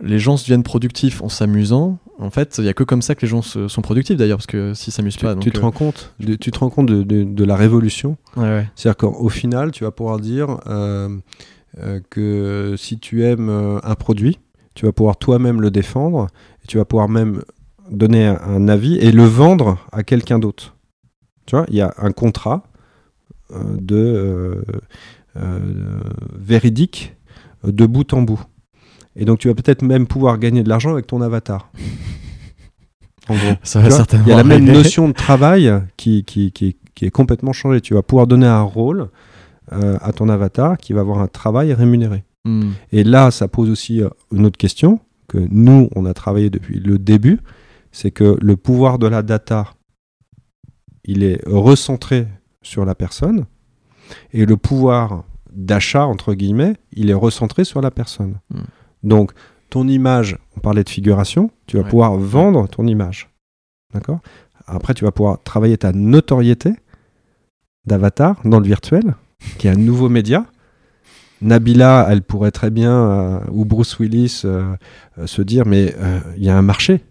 Speaker 1: les gens se deviennent productifs en s'amusant. En fait, il n'y a que comme ça que les gens sont productifs d'ailleurs, parce que s'ils s'amusent pas.
Speaker 2: tu, te rends compte de, tu te rends compte de, la révolution. C'est-à-dire qu'au final, tu vas pouvoir dire euh, euh, que si tu aimes euh, un produit, tu vas pouvoir toi-même le défendre, et tu vas pouvoir même donner un, avis et le vendre à quelqu'un d'autre. Tu vois, il y a un contrat de véridique de bout en bout. Et donc tu vas peut-être même pouvoir gagner de l'argent avec ton avatar.
Speaker 1: En gros. Ça va certainement
Speaker 2: Il y a la même notion de travail qui, qui, qui, qui, est complètement changée. Tu vas pouvoir donner un rôle euh, à ton avatar qui va avoir un travail rémunéré. Hmm. Et là, ça pose aussi euh, une autre question que nous, on a travaillé depuis le début, c'est que le pouvoir de la data, il est recentré sur la personne, et le pouvoir d'achat, entre guillemets, il est recentré sur la personne. Hmm. Donc, ton image, on parlait de figuration, tu vas pouvoir vendre ton image. D'accord? Après, tu vas pouvoir travailler ta notoriété d'avatar dans le virtuel, qui est un nouveau média. Nabila, elle pourrait très bien, euh, ou Bruce Willis, euh, euh, se dire, mais il y a un marché.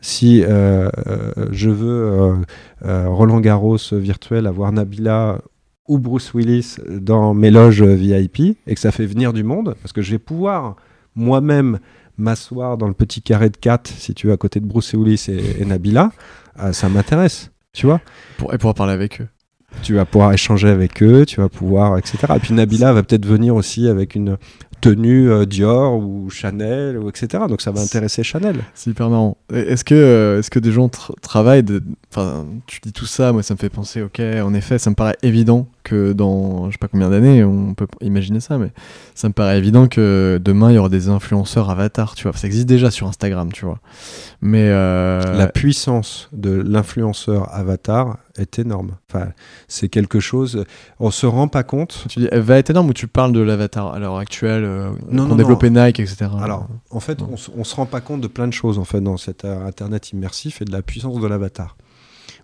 Speaker 2: Si je veux Roland Garros virtuel, avoir Nabila ou Bruce Willis dans mes loges VIP et que ça fait venir du monde, parce que je vais pouvoir moi-même m'asseoir dans le petit carré de 4, si tu veux, à côté de Bruce Willis et, Nabila, euh, ça m'intéresse, tu vois.
Speaker 1: Pour, et pouvoir parler avec eux.
Speaker 2: Tu vas pouvoir échanger avec eux, tu vas pouvoir, etc. Et puis Nabila va peut-être venir aussi avec une tenue euh, Dior ou Chanel, ou etc. Donc ça va intéresser Chanel.
Speaker 1: C'est hyper marrant. Est-ce que, euh, est-ce que des gens travaillent. Enfin, tu dis tout ça, moi ça me fait penser, ok, en effet, ça me paraît évident que dans je sais pas combien d'années, on peut imaginer ça, mais ça me paraît évident que demain il y aura des influenceurs avatars, tu vois. Ça existe déjà sur Instagram, tu vois. Mais
Speaker 2: euh, la puissance de l'influenceur avatar est énorme. Enfin, c'est quelque chose. On se rend pas compte.
Speaker 1: Tu dis, elle va être énorme ou tu parles de l'avatar à l'heure actuelle, euh, non, non, développé Nike, etc.
Speaker 2: Alors, en fait, on, on, se rend pas compte de plein de choses en fait dans cet internet immersif et de la puissance de l'avatar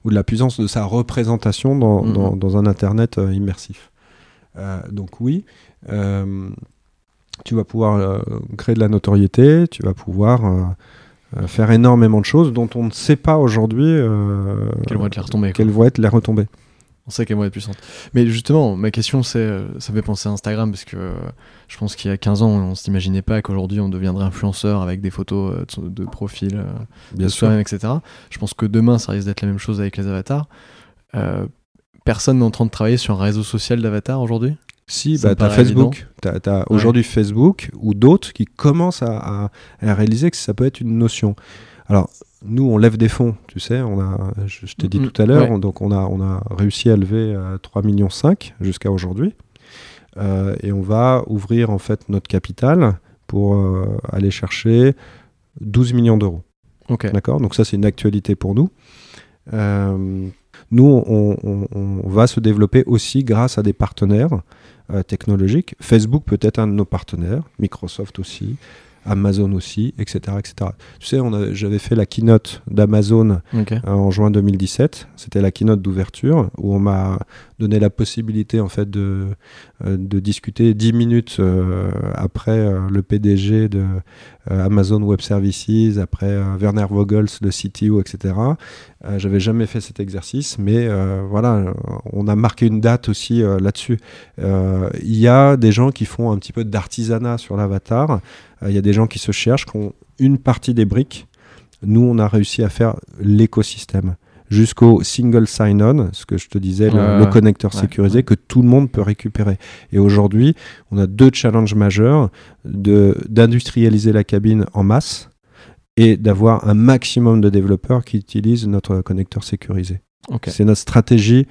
Speaker 2: ou de la puissance de sa représentation dans, mm-hmm. dans, un internet euh, immersif. Euh, donc oui. tu vas pouvoir créer de la notoriété, tu vas pouvoir euh, faire énormément de choses dont on ne sait pas aujourd'hui
Speaker 1: euh, quelles vont être les retombées.
Speaker 2: Quelles vont être les retombées.
Speaker 1: On sait qu'elles vont être puissantes. Mais justement, ma question, c'est, euh, ça fait penser à Instagram, parce que je pense qu'il y a 15 ans, on ne s'imaginait pas qu'aujourd'hui, on deviendrait influenceur avec des photos de, profil Bien de soi-même, etc. Je pense que demain, ça risque d'être la même chose avec les avatars. personne n'est en train de travailler sur un réseau social d'avatar aujourd'hui?
Speaker 2: Si, bah, tu as Facebook. Tu as, aujourd'hui Facebook ou d'autres qui commencent à, réaliser que ça peut être une notion. Alors, nous, on lève des fonds, tu sais, on a, je, t'ai dit tout à l'heure, donc on a, on a réussi à lever 3,5 euh, millions jusqu'à aujourd'hui. Euh, et on va ouvrir en fait notre capital pour euh, aller chercher 12 millions d'euros. D'accord? Donc ça, c'est une actualité pour nous. nous, on, on, va se développer aussi grâce à des partenaires euh, technologique. Facebook peut être un de nos partenaires, Microsoft aussi, Amazon aussi, etc. etc. Tu sais, j'avais fait la keynote d'Amazon euh, en juin 2017. C'était la keynote d'ouverture où on m'a donné la possibilité en fait de, euh, de discuter dix minutes après le PDG de Amazon Web Services, après Werner Vogels, le CTO, etc. J'avais jamais fait cet exercice, mais voilà, on a marqué une date aussi là-dessus. Il y a des gens qui font un petit peu d'artisanat sur l'avatar. Il y a des gens qui se cherchent, qui ont une partie des briques. Nous, on a réussi à faire l'écosystème jusqu'au single sign-on, ce que je te disais, le, connecteur sécurisé que tout le monde peut récupérer. Et aujourd'hui, on a deux challenges majeurs d'industrialiser la cabine en masse et d'avoir un maximum de développeurs qui utilisent notre connecteur sécurisé. C'est notre stratégie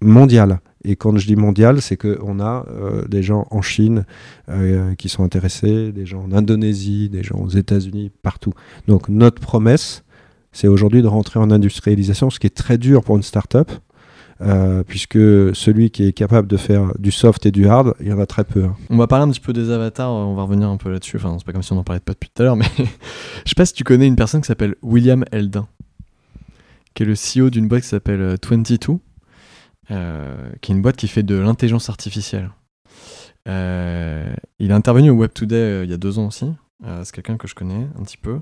Speaker 2: mondiale. Et quand je dis mondial, c'est qu'on a euh, des gens en Chine euh, qui sont intéressés, des gens en Indonésie, des gens aux États-Unis, partout. Donc notre promesse, c'est aujourd'hui de rentrer en industrialisation, ce qui est très dur pour une start-up. Euh, puisque celui qui est capable de faire du soft et du hard, il y en a très peu. Hein.
Speaker 1: On va parler un petit peu des avatars, on va revenir un peu là-dessus. Enfin, c'est pas comme si on en parlait pas depuis tout à l'heure, mais je sais pas si tu connais une personne qui s'appelle William Eldin, qui est le CEO d'une boîte qui s'appelle 22 euh, qui est une boîte qui fait de l'intelligence artificielle. Euh, il est intervenu au Web Today euh, il y a deux ans aussi. c'est quelqu'un que je connais un petit peu.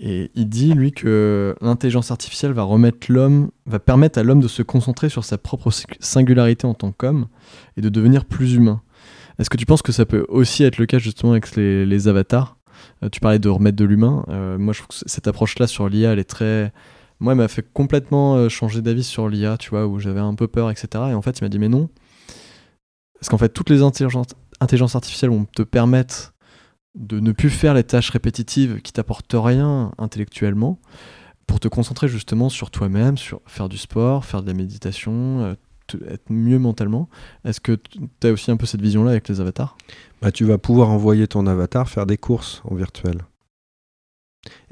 Speaker 1: Et il dit, lui, que l'intelligence artificielle va remettre l'homme, va permettre à l'homme de se concentrer sur sa propre singularité en tant qu'homme et de devenir plus humain. Est-ce que tu penses que ça peut aussi être le cas justement avec les, avatars? Tu parlais de remettre de l'humain. moi, je trouve que cette approche-là sur l'IA, elle est très, moi, il m'a fait complètement euh, changer d'avis sur l'IA, tu vois, où j'avais un peu peur, etc. Et en fait, il m'a dit, mais non. Parce qu'en fait, toutes les intelligences, artificielles vont te permettre de ne plus faire les tâches répétitives qui t'apportent rien intellectuellement, pour te concentrer justement sur toi-même, sur faire du sport, faire de la méditation, euh, être mieux mentalement. Est-ce que tu as aussi un peu cette vision-là avec les avatars?
Speaker 2: Bah, Tu vas pouvoir envoyer ton avatar faire des courses en virtuel.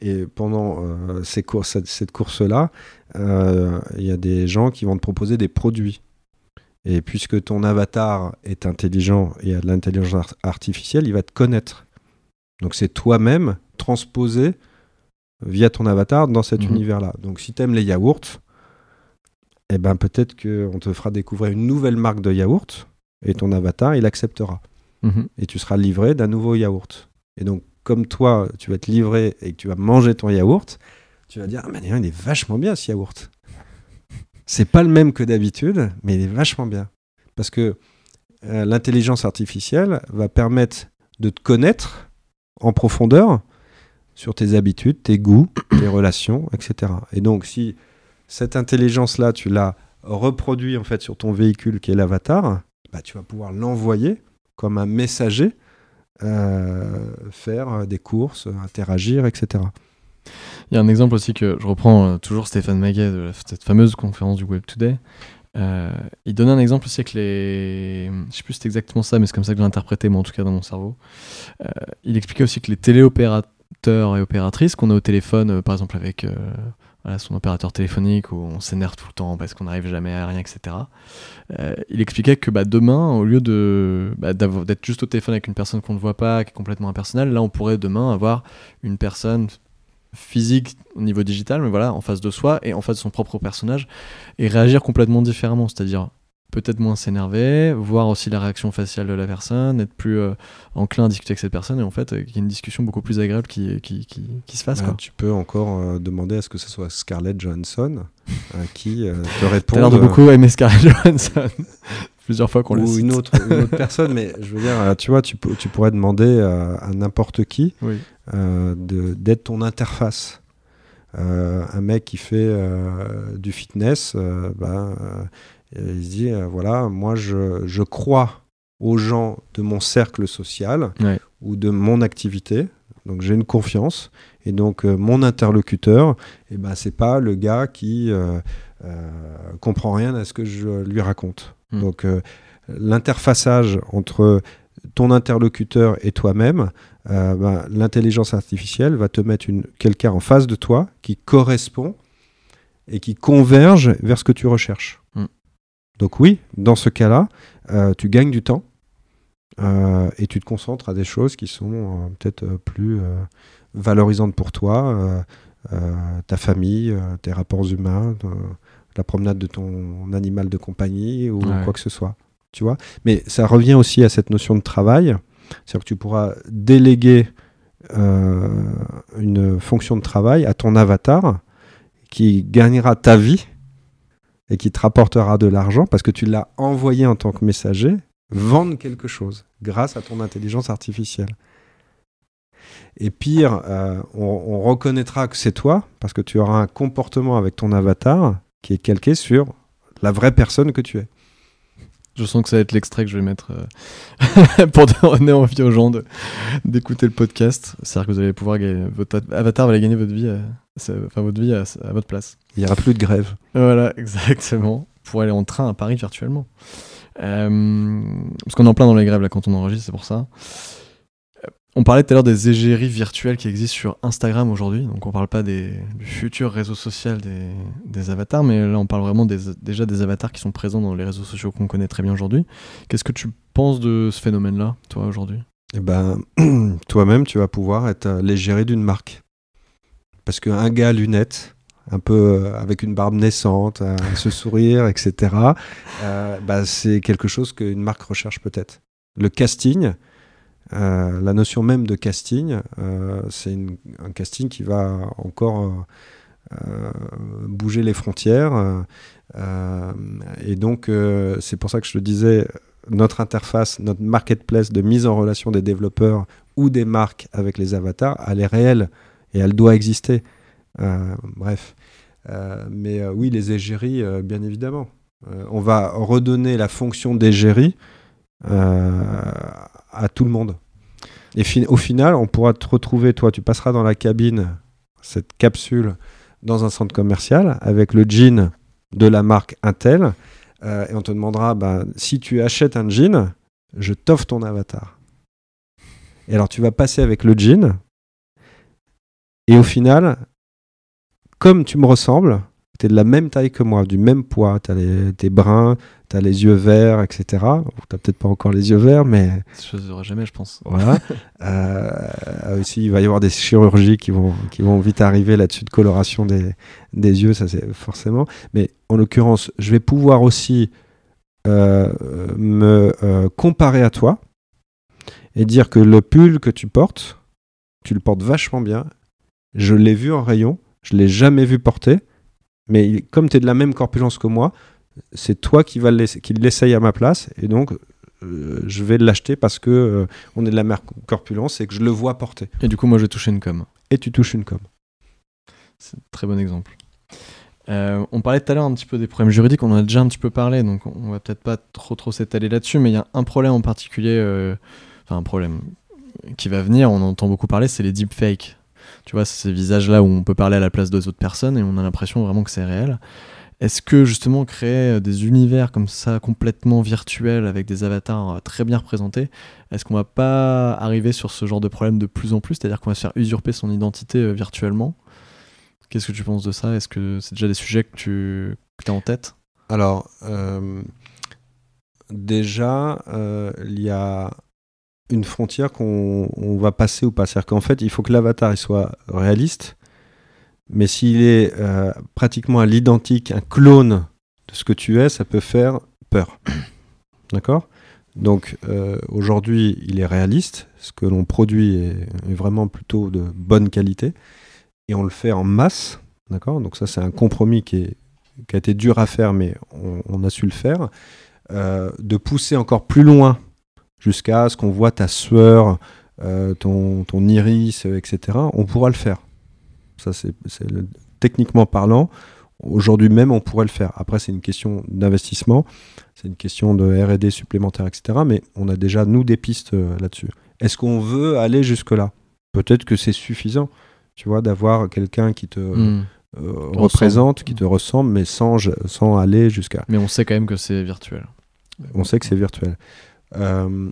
Speaker 2: Et pendant euh, ces courses, cette course-là, euh, il y a des gens qui vont te proposer des produits. Et puisque ton avatar est intelligent et a de l'intelligence artificielle, il va te connaître. Donc c'est toi-même transposé via ton avatar dans cet mhm. univers-là. Donc si tu aimes les yaourts, eh ben peut-être qu'on te fera découvrir une nouvelle marque de yaourt et ton avatar, il acceptera. Mhm. Et tu seras livré d'un nouveau yaourt. Et donc comme toi, tu vas te livrer et que tu vas manger ton yaourt, tu vas dire Ah, mais il est vachement bien ce yaourt. C'est pas le même que d'habitude, mais il est vachement bien. Parce que euh, l'intelligence artificielle va permettre de te connaître en profondeur sur tes habitudes, tes goûts, tes relations, etc. Et donc, si cette intelligence-là, tu l'as reproduit en fait sur ton véhicule qui est l'avatar, bah, tu vas pouvoir l'envoyer comme un messager faire des courses, interagir, etc.
Speaker 1: Il y a un exemple aussi que je reprends euh, toujours Stéphane Maguet de cette fameuse conférence du Web Today. Euh, il donnait un exemple aussi avec les. Je sais plus si c'est exactement ça, mais c'est comme ça que j'ai interprété, moi en tout cas dans mon cerveau. il expliquait aussi que les téléopérateurs et opératrices qu'on a au téléphone, par exemple avec son opérateur téléphonique où on s'énerve tout le temps parce qu'on n'arrive jamais à rien, etc. Euh, il expliquait que bah, demain, au lieu bah, d'être juste au téléphone avec une personne qu'on ne voit pas, qui est complètement impersonnelle, là on pourrait demain avoir une personne physique au niveau digital, mais voilà, en face de soi et en face de son propre personnage, et réagir complètement différemment. C'est-à-dire peut-être moins s'énerver, voir aussi la réaction faciale de la personne, être plus euh, enclin à discuter avec cette personne et en fait qu'il y ait une discussion beaucoup plus agréable qui, qui, qui, se fasse. Quoi.
Speaker 2: Tu peux encore euh, demander à ce que ce soit Scarlett Johansson euh, qui te réponde.
Speaker 1: T'as l'air de beaucoup aimer Scarlett Johansson. Plusieurs fois qu'on le
Speaker 2: cite. Une autre, une autre personne, mais je veux dire, tu vois, tu, tu pourrais demander à n'importe qui d'être ton interface. un mec qui fait du fitness, bah, il se dit, euh, voilà, moi je, je, crois aux gens de mon cercle social ou de mon activité. Donc j'ai une confiance. Et donc euh, mon interlocuteur, et eh ben, c'est pas le gars qui euh, comprend rien à ce que je lui raconte. Hmm. Donc l'interfaçage entre ton interlocuteur et toi-même, ben, l'intelligence artificielle va te mettre quelqu'un en face de toi qui correspond et qui converge vers ce que tu recherches. Donc oui, dans ce cas-là, euh, tu gagnes du temps euh, et tu te concentres à des choses qui sont euh, peut-être plus valorisantes pour toi, ta famille, tes rapports humains, la promenade de ton animal de compagnie ou quoi que ce soit. Tu vois Mais ça revient aussi à cette notion de travail. C'est-à-dire que tu pourras déléguer une fonction de travail à ton avatar qui gagnera ta vie et qui te rapportera de l'argent parce que tu l'as envoyé en tant que messager vendre quelque chose grâce à ton intelligence artificielle. Et pire, euh, on, reconnaîtra que c'est toi parce que tu auras un comportement avec ton avatar qui est calqué sur la vraie personne que tu es.
Speaker 1: Je sens que ça va être l'extrait que je vais mettre euh, pour donner envie aux gens d'écouter le podcast. C'est-à-dire que vous allez pouvoir gagner, votre avatar va aller gagner votre vie, euh, enfin votre vie à, votre place.
Speaker 2: Il n'y aura plus de grève.
Speaker 1: Voilà, exactement. Pour aller en train à Paris virtuellement. Euh, parce qu'on est en plein dans les grèves là quand on enregistre, c'est pour ça. On parlait tout à l'heure des égéries virtuelles qui existent sur Instagram aujourd'hui. Donc on parle pas des, du futur réseau social des, avatars, mais là on parle vraiment déjà des avatars qui sont présents dans les réseaux sociaux qu'on connaît très bien aujourd'hui. Qu'est-ce que tu penses de ce phénomène-là, toi, aujourd'hui?
Speaker 2: Eh ben, toi-même, tu vas pouvoir être euh, l'égérie d'une marque. Parce qu'un gars à lunettes, un peu euh, avec une barbe naissante, ce sourire, etc., euh, bah, c'est quelque chose qu'une marque recherche peut-être. Le casting, euh, la notion même de casting, euh, c'est un casting qui va encore euh, bouger les frontières. et donc, c'est pour ça que je te disais, notre interface, notre marketplace de mise en relation des développeurs ou des marques avec les avatars, elle est réelle et elle doit exister. bref. mais oui, les égéries, bien évidemment. on va redonner la fonction d'égérie à tout le monde. Et au final, on pourra te retrouver, toi, tu passeras dans la cabine, cette capsule, dans un centre commercial, avec le jean de la marque Intel, euh, et on te demandera, bah, si tu achètes un jean, je t'offre ton avatar. Et alors tu vas passer avec le jean, et au final, comme tu me ressembles, tu es de la même taille que moi, du même poids, tu es brun, tu as les yeux verts, etc. Tu n'as peut-être pas encore les yeux verts, mais.
Speaker 1: Je ne jamais, je pense.
Speaker 2: Voilà. euh, aussi, il va y avoir des chirurgies qui vont, qui vont vite arriver là-dessus de coloration des, des yeux, ça c'est forcément. Mais en l'occurrence, je vais pouvoir aussi euh, me euh, comparer à toi et dire que le pull que tu portes, tu le portes vachement bien. Je l'ai vu en rayon, je l'ai jamais vu porter. Mais comme tu es de la même corpulence que moi, c'est toi qui, va qui l'essaye à ma place. Et donc, euh, je vais l'acheter parce que euh, on est de la même corpulence et que je le vois porter.
Speaker 1: Et du coup, moi, je vais toucher une com.
Speaker 2: Et tu touches une com.
Speaker 1: C'est un très bon exemple. on parlait tout à l'heure un petit peu des problèmes juridiques, on en a déjà un petit peu parlé, donc on va peut-être pas trop trop s'étaler là-dessus, mais il y a un problème en particulier, enfin un problème qui va venir, on entend beaucoup parler, c'est les deepfakes. Tu vois, ces visages-là où on peut parler à la place d'autres personnes et on a l'impression vraiment que c'est réel. Est-ce que justement créer euh, des univers comme ça complètement virtuels avec des avatars euh, très bien représentés, est-ce qu'on va pas arriver sur ce genre de problème de plus en plus, c'est-à-dire qu'on va se faire usurper son identité euh, virtuellement. Qu'est-ce que tu penses de ça? Est-ce que c'est déjà des sujets que tu as en tête?
Speaker 2: Alors, déjà, il y a une frontière qu'on va passer ou pas. C'est-à-dire qu'en fait, il faut que l'avatar soit réaliste, mais s'il est euh, pratiquement à l'identique, un clone de ce que tu es, ça peut faire peur. D'accord? Donc euh, aujourd'hui, il est réaliste. Ce que l'on produit est, vraiment plutôt de bonne qualité. Et on le fait en masse. D'accord? Donc ça, c'est un compromis qui, a été dur à faire, mais on, a su le faire. Euh, de pousser encore plus loin jusqu'à ce qu'on voit ta sueur, ton, ton iris, etc. On pourra le faire. Ça, c'est techniquement parlant. Aujourd'hui même, on pourrait le faire. Après, c'est une question d'investissement, c'est une question de R&D supplémentaire, etc. Mais on a déjà, nous, des pistes euh, là-dessus. Est-ce qu'on veut aller jusque-là? Peut-être que c'est suffisant, tu vois, d'avoir quelqu'un qui te hmm. euh, représente, qui te ressemble, mais sans, sans aller jusqu'à...
Speaker 1: Mais on sait quand même que c'est virtuel.
Speaker 2: On sait que c'est virtuel. Euh,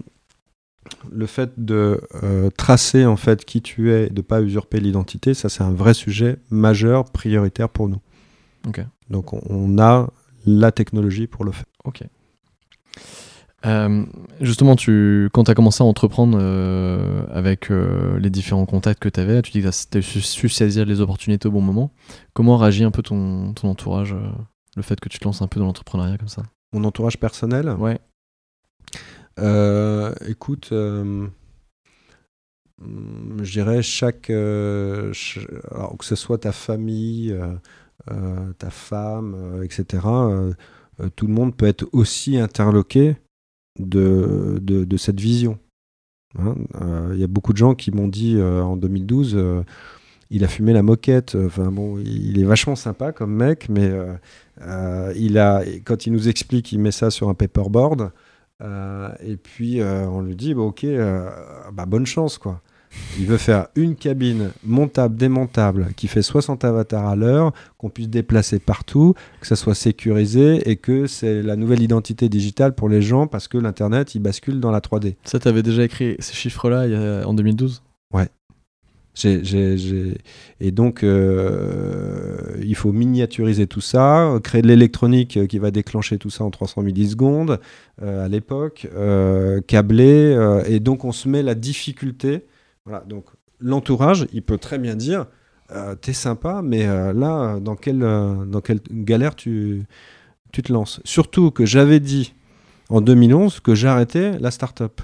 Speaker 2: le fait de euh, tracer en fait qui tu es, de pas usurper l'identité, ça c'est un vrai sujet majeur, prioritaire pour nous. Donc on, a la technologie pour le faire.
Speaker 1: Ok. Euh, justement, tu, quand tu as commencé à entreprendre euh, avec les différents contacts que tu avais, tu dis que tu as su saisir les opportunités au bon moment. Comment réagit un peu ton, ton entourage, le fait que tu te lances un peu dans l'entrepreneuriat comme ça?
Speaker 2: Mon entourage personnel?
Speaker 1: Ouais.
Speaker 2: Euh, écoute, euh, je dirais chaque, euh, que ce soit ta famille, ta femme, etc. tout le monde peut être aussi interloqué de, de, cette vision. Hein. Il y a beaucoup de gens qui m'ont dit en 2012 il a fumé la moquette. Enfin bon, il est vachement sympa comme mec, mais il a, quand il nous explique, il met ça sur un paperboard. Euh, et puis euh, on lui dit, bah, ok, euh, bah, bonne chance quoi. Il veut faire une cabine montable, démontable, qui fait 60 avatars à l'heure, qu'on puisse déplacer partout, que ça soit sécurisé et que c'est la nouvelle identité digitale pour les gens parce que l'Internet, il bascule dans la 3D.
Speaker 1: Ça, tu avais déjà écrit ces chiffres-là en 2012
Speaker 2: Ouais. Et donc, euh, il faut miniaturiser tout ça, créer de l'électronique qui va déclencher tout ça en 300 millisecondes euh, à l'époque, euh, câbler, et donc on se met la difficulté. Voilà, donc l'entourage, il peut très bien dire T'es sympa, mais là, dans quelle, dans quelle galère tu, tu te lances? Surtout que j'avais dit en 2011 que j'arrêtais la start-up.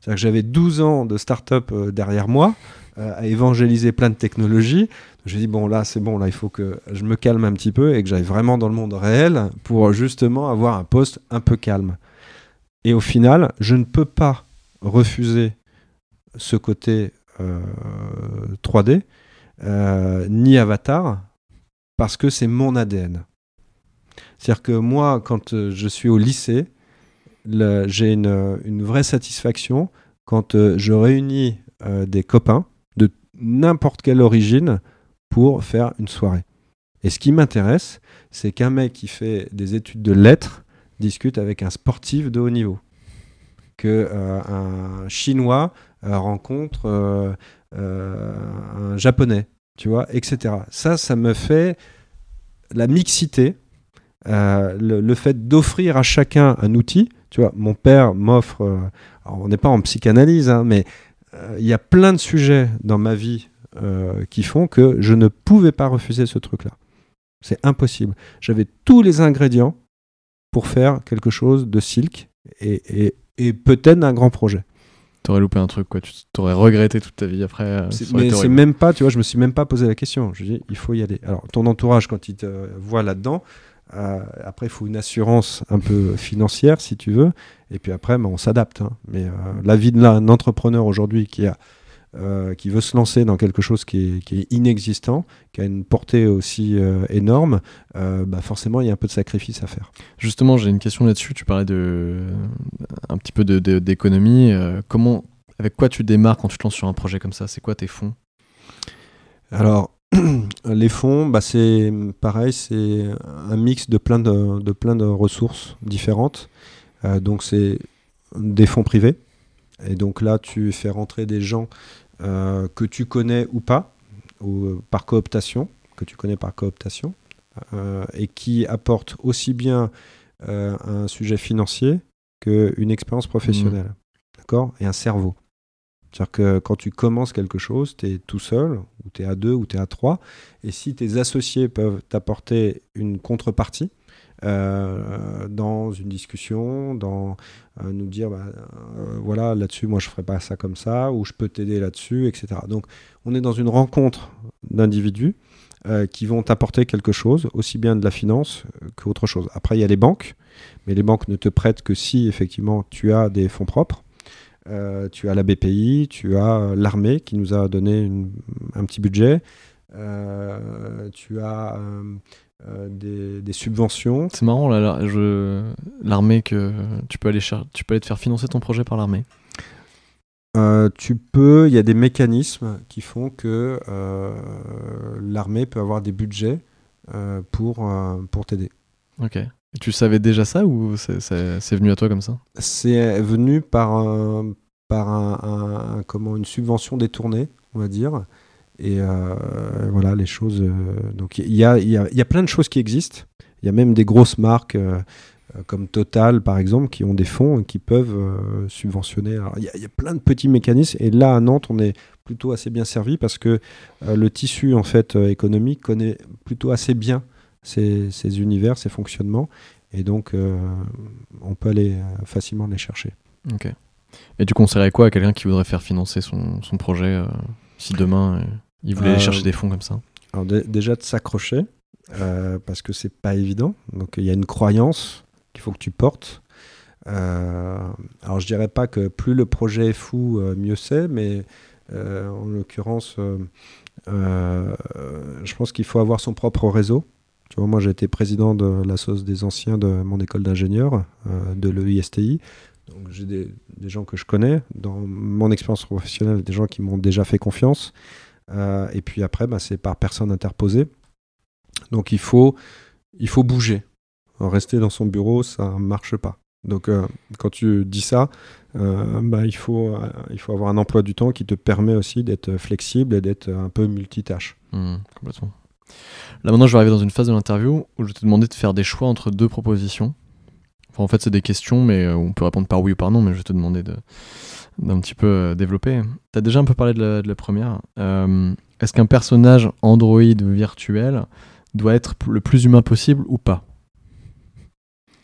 Speaker 2: C'est-à-dire que j'avais 12 ans de start-up derrière moi. Euh, à évangéliser plein de technologies. J'ai dit, bon, là, c'est bon, là, il faut que je me calme un petit peu et que j'aille vraiment dans le monde réel pour justement avoir un poste un peu calme. Et au final, je ne peux pas refuser ce côté 3D, euh, euh, ni avatar, parce que c'est mon ADN. C'est-à-dire que moi, quand je suis au lycée, j'ai une, vraie satisfaction quand je réunis des copains n'importe quelle origine pour faire une soirée. Et ce qui m'intéresse, c'est qu'un mec qui fait des études de lettres discute avec un sportif de haut niveau. Que euh, un chinois euh, rencontre euh, un japonais, tu vois, etc. Ça, ça me fait la mixité, le, fait d'offrir à chacun un outil. Tu vois, mon père m'offre, on n'est pas en psychanalyse, hein, mais il y a plein de sujets dans ma vie euh, qui font que je ne pouvais pas refuser ce truc-là. C'est impossible. J'avais tous les ingrédients pour faire quelque chose de silk et, peut-être d'un grand projet.
Speaker 1: T'aurais loupé un truc, quoi. Tu t'aurais regretté toute ta vie après. Euh,
Speaker 2: mais c'est même pas, tu vois, je me suis même pas posé la question. Je dis, il faut y aller. Alors, ton entourage, quand il te voit là-dedans, euh, après, il faut une assurance un peu financière, si tu veux. Et puis après, ben, on s'adapte. Hein. Mais euh, la vie d'un entrepreneur aujourd'hui qui a qui veut se lancer dans quelque chose qui est, inexistant, qui a une portée aussi énorme, bah forcément il y a un peu de sacrifice à faire.
Speaker 1: Justement, j'ai une question là-dessus. Tu parlais de un petit peu d'économie. comment, avec quoi tu démarres quand tu te lances sur un projet comme ça? C'est quoi tes fonds?
Speaker 2: Alors, les fonds, bah, c'est pareil, c'est un mix de plein de, de, plein de ressources différentes. Euh, donc c'est des fonds privés. Et donc là, tu fais rentrer des gens euh, que tu connais ou pas, ou euh, par cooptation, que tu connais par cooptation, et qui apportent aussi bien un sujet financier qu'une expérience professionnelle. Mmh. D'accord? Et un cerveau. C'est-à-dire que quand tu commences quelque chose, tu es tout seul, ou tu es à deux, ou tu es à trois, et si tes associés peuvent t'apporter une contrepartie, euh, dans une discussion, dans euh, nous dire bah, euh, voilà là-dessus moi je ferai pas ça comme ça ou je peux t'aider là-dessus, etc. Donc on est dans une rencontre d'individus qui vont t'apporter quelque chose, aussi bien de la finance qu'autre chose. Après il y a les banques, mais les banques ne te prêtent que si effectivement tu as des fonds propres. Euh, tu as la BPI, tu as l'armée qui nous a donné un petit budget, euh, tu as euh, des, subventions.
Speaker 1: C'est marrant, l'armée que tu peux, aller tu peux aller te faire financer ton projet par l'armée.
Speaker 2: tu peux, il y a des mécanismes qui font que l'armée peut avoir des budgets pour, pour t'aider.
Speaker 1: Ok. Tu savais déjà ça ou c'est venu à toi comme ça?
Speaker 2: C'est venu par, par un, comment, une subvention détournée, on va dire. Et euh, voilà, les choses. Euh, donc il y a, y, a, y a, plein de choses qui existent. Il y a même des grosses marques euh, comme Total, par exemple, qui ont des fonds et qui peuvent subventionner. Il y, y, a plein de petits mécanismes. Et là, à Nantes, on est plutôt assez bien servi parce que le tissu en fait économique connaît plutôt assez bien ces, univers, ces fonctionnements, et donc euh, on peut aller euh, facilement les chercher.
Speaker 1: Ok. Et tu conseillerais quoi? À quelqu'un qui voudrait faire financer son, projet euh, si demain il voulait aller chercher des fonds comme ça?
Speaker 2: alors Déjà de s'accrocher, parce que c'est pas évident. Donc il y a une croyance qu'il faut que tu portes. alors je dirais pas que plus le projet est fou, mieux c'est, mais en l'occurrence, je pense qu'il faut avoir son propre réseau moi, j'ai été président de la sauce des anciens de mon école d'ingénieur, euh, de l'EISTI. Donc, j'ai des, gens que je connais dans mon expérience professionnelle, des gens qui m'ont déjà fait confiance. Euh, et puis après, bah, c'est par personne interposée. Donc, il faut, il faut bouger. Rester dans son bureau, ça ne marche pas. Donc, euh, quand tu dis ça, bah, il, faut, il faut avoir un emploi du temps qui te permet aussi d'être flexible et d'être un peu multitâche.
Speaker 1: Mmh, complètement. Là maintenant, je vais arriver dans une phase de l'interview où je vais te demander de faire des choix entre deux propositions. en fait, c'est des questions, mais euh, on peut répondre par oui ou par non, mais je vais te demander d'un petit peu euh, développer. Tu as déjà un peu parlé de la, première. Euh, est-ce qu'un personnage Android virtuel doit être le plus humain possible ou pas?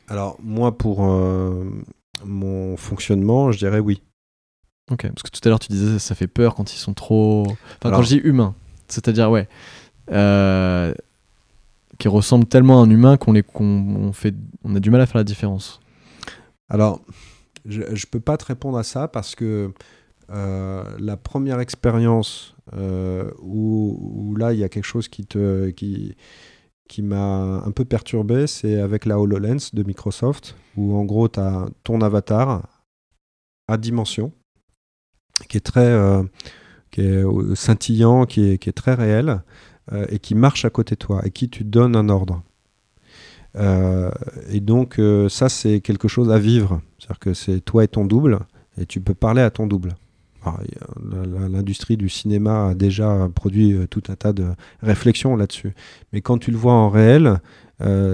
Speaker 2: Alors, moi, pour mon fonctionnement, je dirais oui.
Speaker 1: Ok, parce que tout à l'heure, tu disais ça fait peur quand ils sont trop. Enfin, quand je dis humain, c'est-à-dire, ouais euh, qui ressemble tellement à un humain qu'on qu'on fait, on a du mal à faire la différence.
Speaker 2: Alors, je ne peux pas te répondre à ça parce que euh, la première expérience euh, où, là il y a quelque chose qui te qui qui m'a un peu perturbé, c'est avec la HoloLens de Microsoft, où en gros tu as ton avatar à dimension, qui est très qui est scintillant, qui est, qui est très réel, euh, et qui marche à côté de toi et qui tu donnes un ordre. Euh, et donc euh, ça c'est quelque chose à vivre, c'est-à-dire que c'est toi et ton double et tu peux parler à ton double. L'industrie du cinéma a déjà produit tout un tas de réflexions là-dessus. Mais quand tu le vois en réel,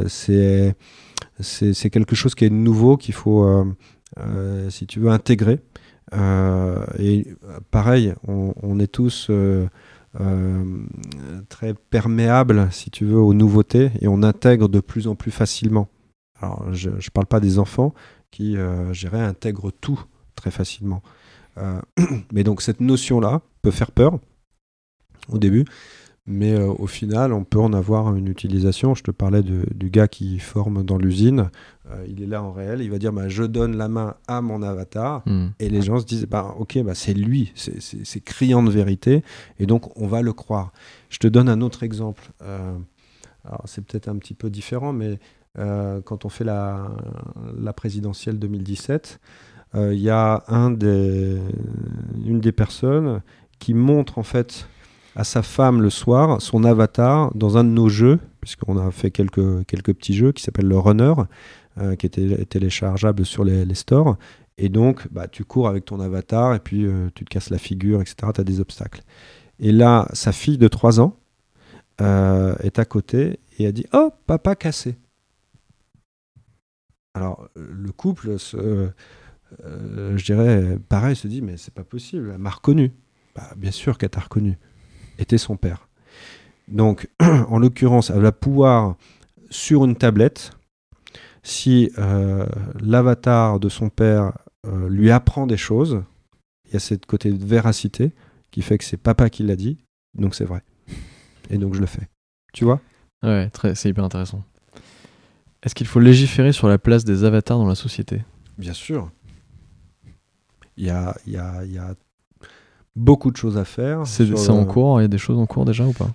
Speaker 2: c'est c'est quelque chose qui est nouveau qu'il faut, si tu veux, intégrer. et pareil, on, est tous très perméable, si tu veux, aux nouveautés et on intègre de plus en plus facilement. Alors, je ne parle pas des enfants qui, euh, intègrent tout très facilement. Euh, mais donc, cette notion-là peut faire peur au début. Mais euh, au final, on peut en avoir une utilisation. Je te parlais du gars qui forme dans l'usine. Euh, il est là en réel. Il va dire bah, Je donne la main à mon avatar. Hmm. Et les gens se disent bah, Ok, bah, c'est lui. C'est criant de vérité. Et donc, on va le croire. Je te donne un autre exemple. Euh, c'est peut-être un petit peu différent, mais quand on fait la, la présidentielle 2017, il y a un des, une des personnes qui montre en fait à sa femme le soir son avatar dans un de nos jeux, puisqu'on a fait quelques, quelques petits jeux qui s'appellent le Runner, euh, qui était téléchargeable sur les, stores. Et donc, bah, tu cours avec ton avatar et puis euh, tu te casses la figure, etc. Tu as des obstacles. Et là, sa fille de 3 ans euh, est à côté et a dit Oh, papa cassé. Alors, le couple, je dirais, pareil, se dit Mais c'est pas possible, elle m'a reconnu. Bah, bien sûr qu'elle t'a reconnu était son père. Donc, en l'occurrence, elle va pouvoir, sur une tablette, si euh, l'avatar de son père euh, lui apprend des choses, il y a cette côté de véracité qui fait que c'est papa qui l'a dit, donc c'est vrai. Et donc je le fais. Tu vois?
Speaker 1: Ouais, c'est hyper intéressant. Est-ce qu'il faut légiférer sur la place des avatars dans la société?
Speaker 2: Bien sûr. Il y a, y, a, y a beaucoup de choses à faire.
Speaker 1: C'est en cours Il y a des choses en cours déjà ou pas?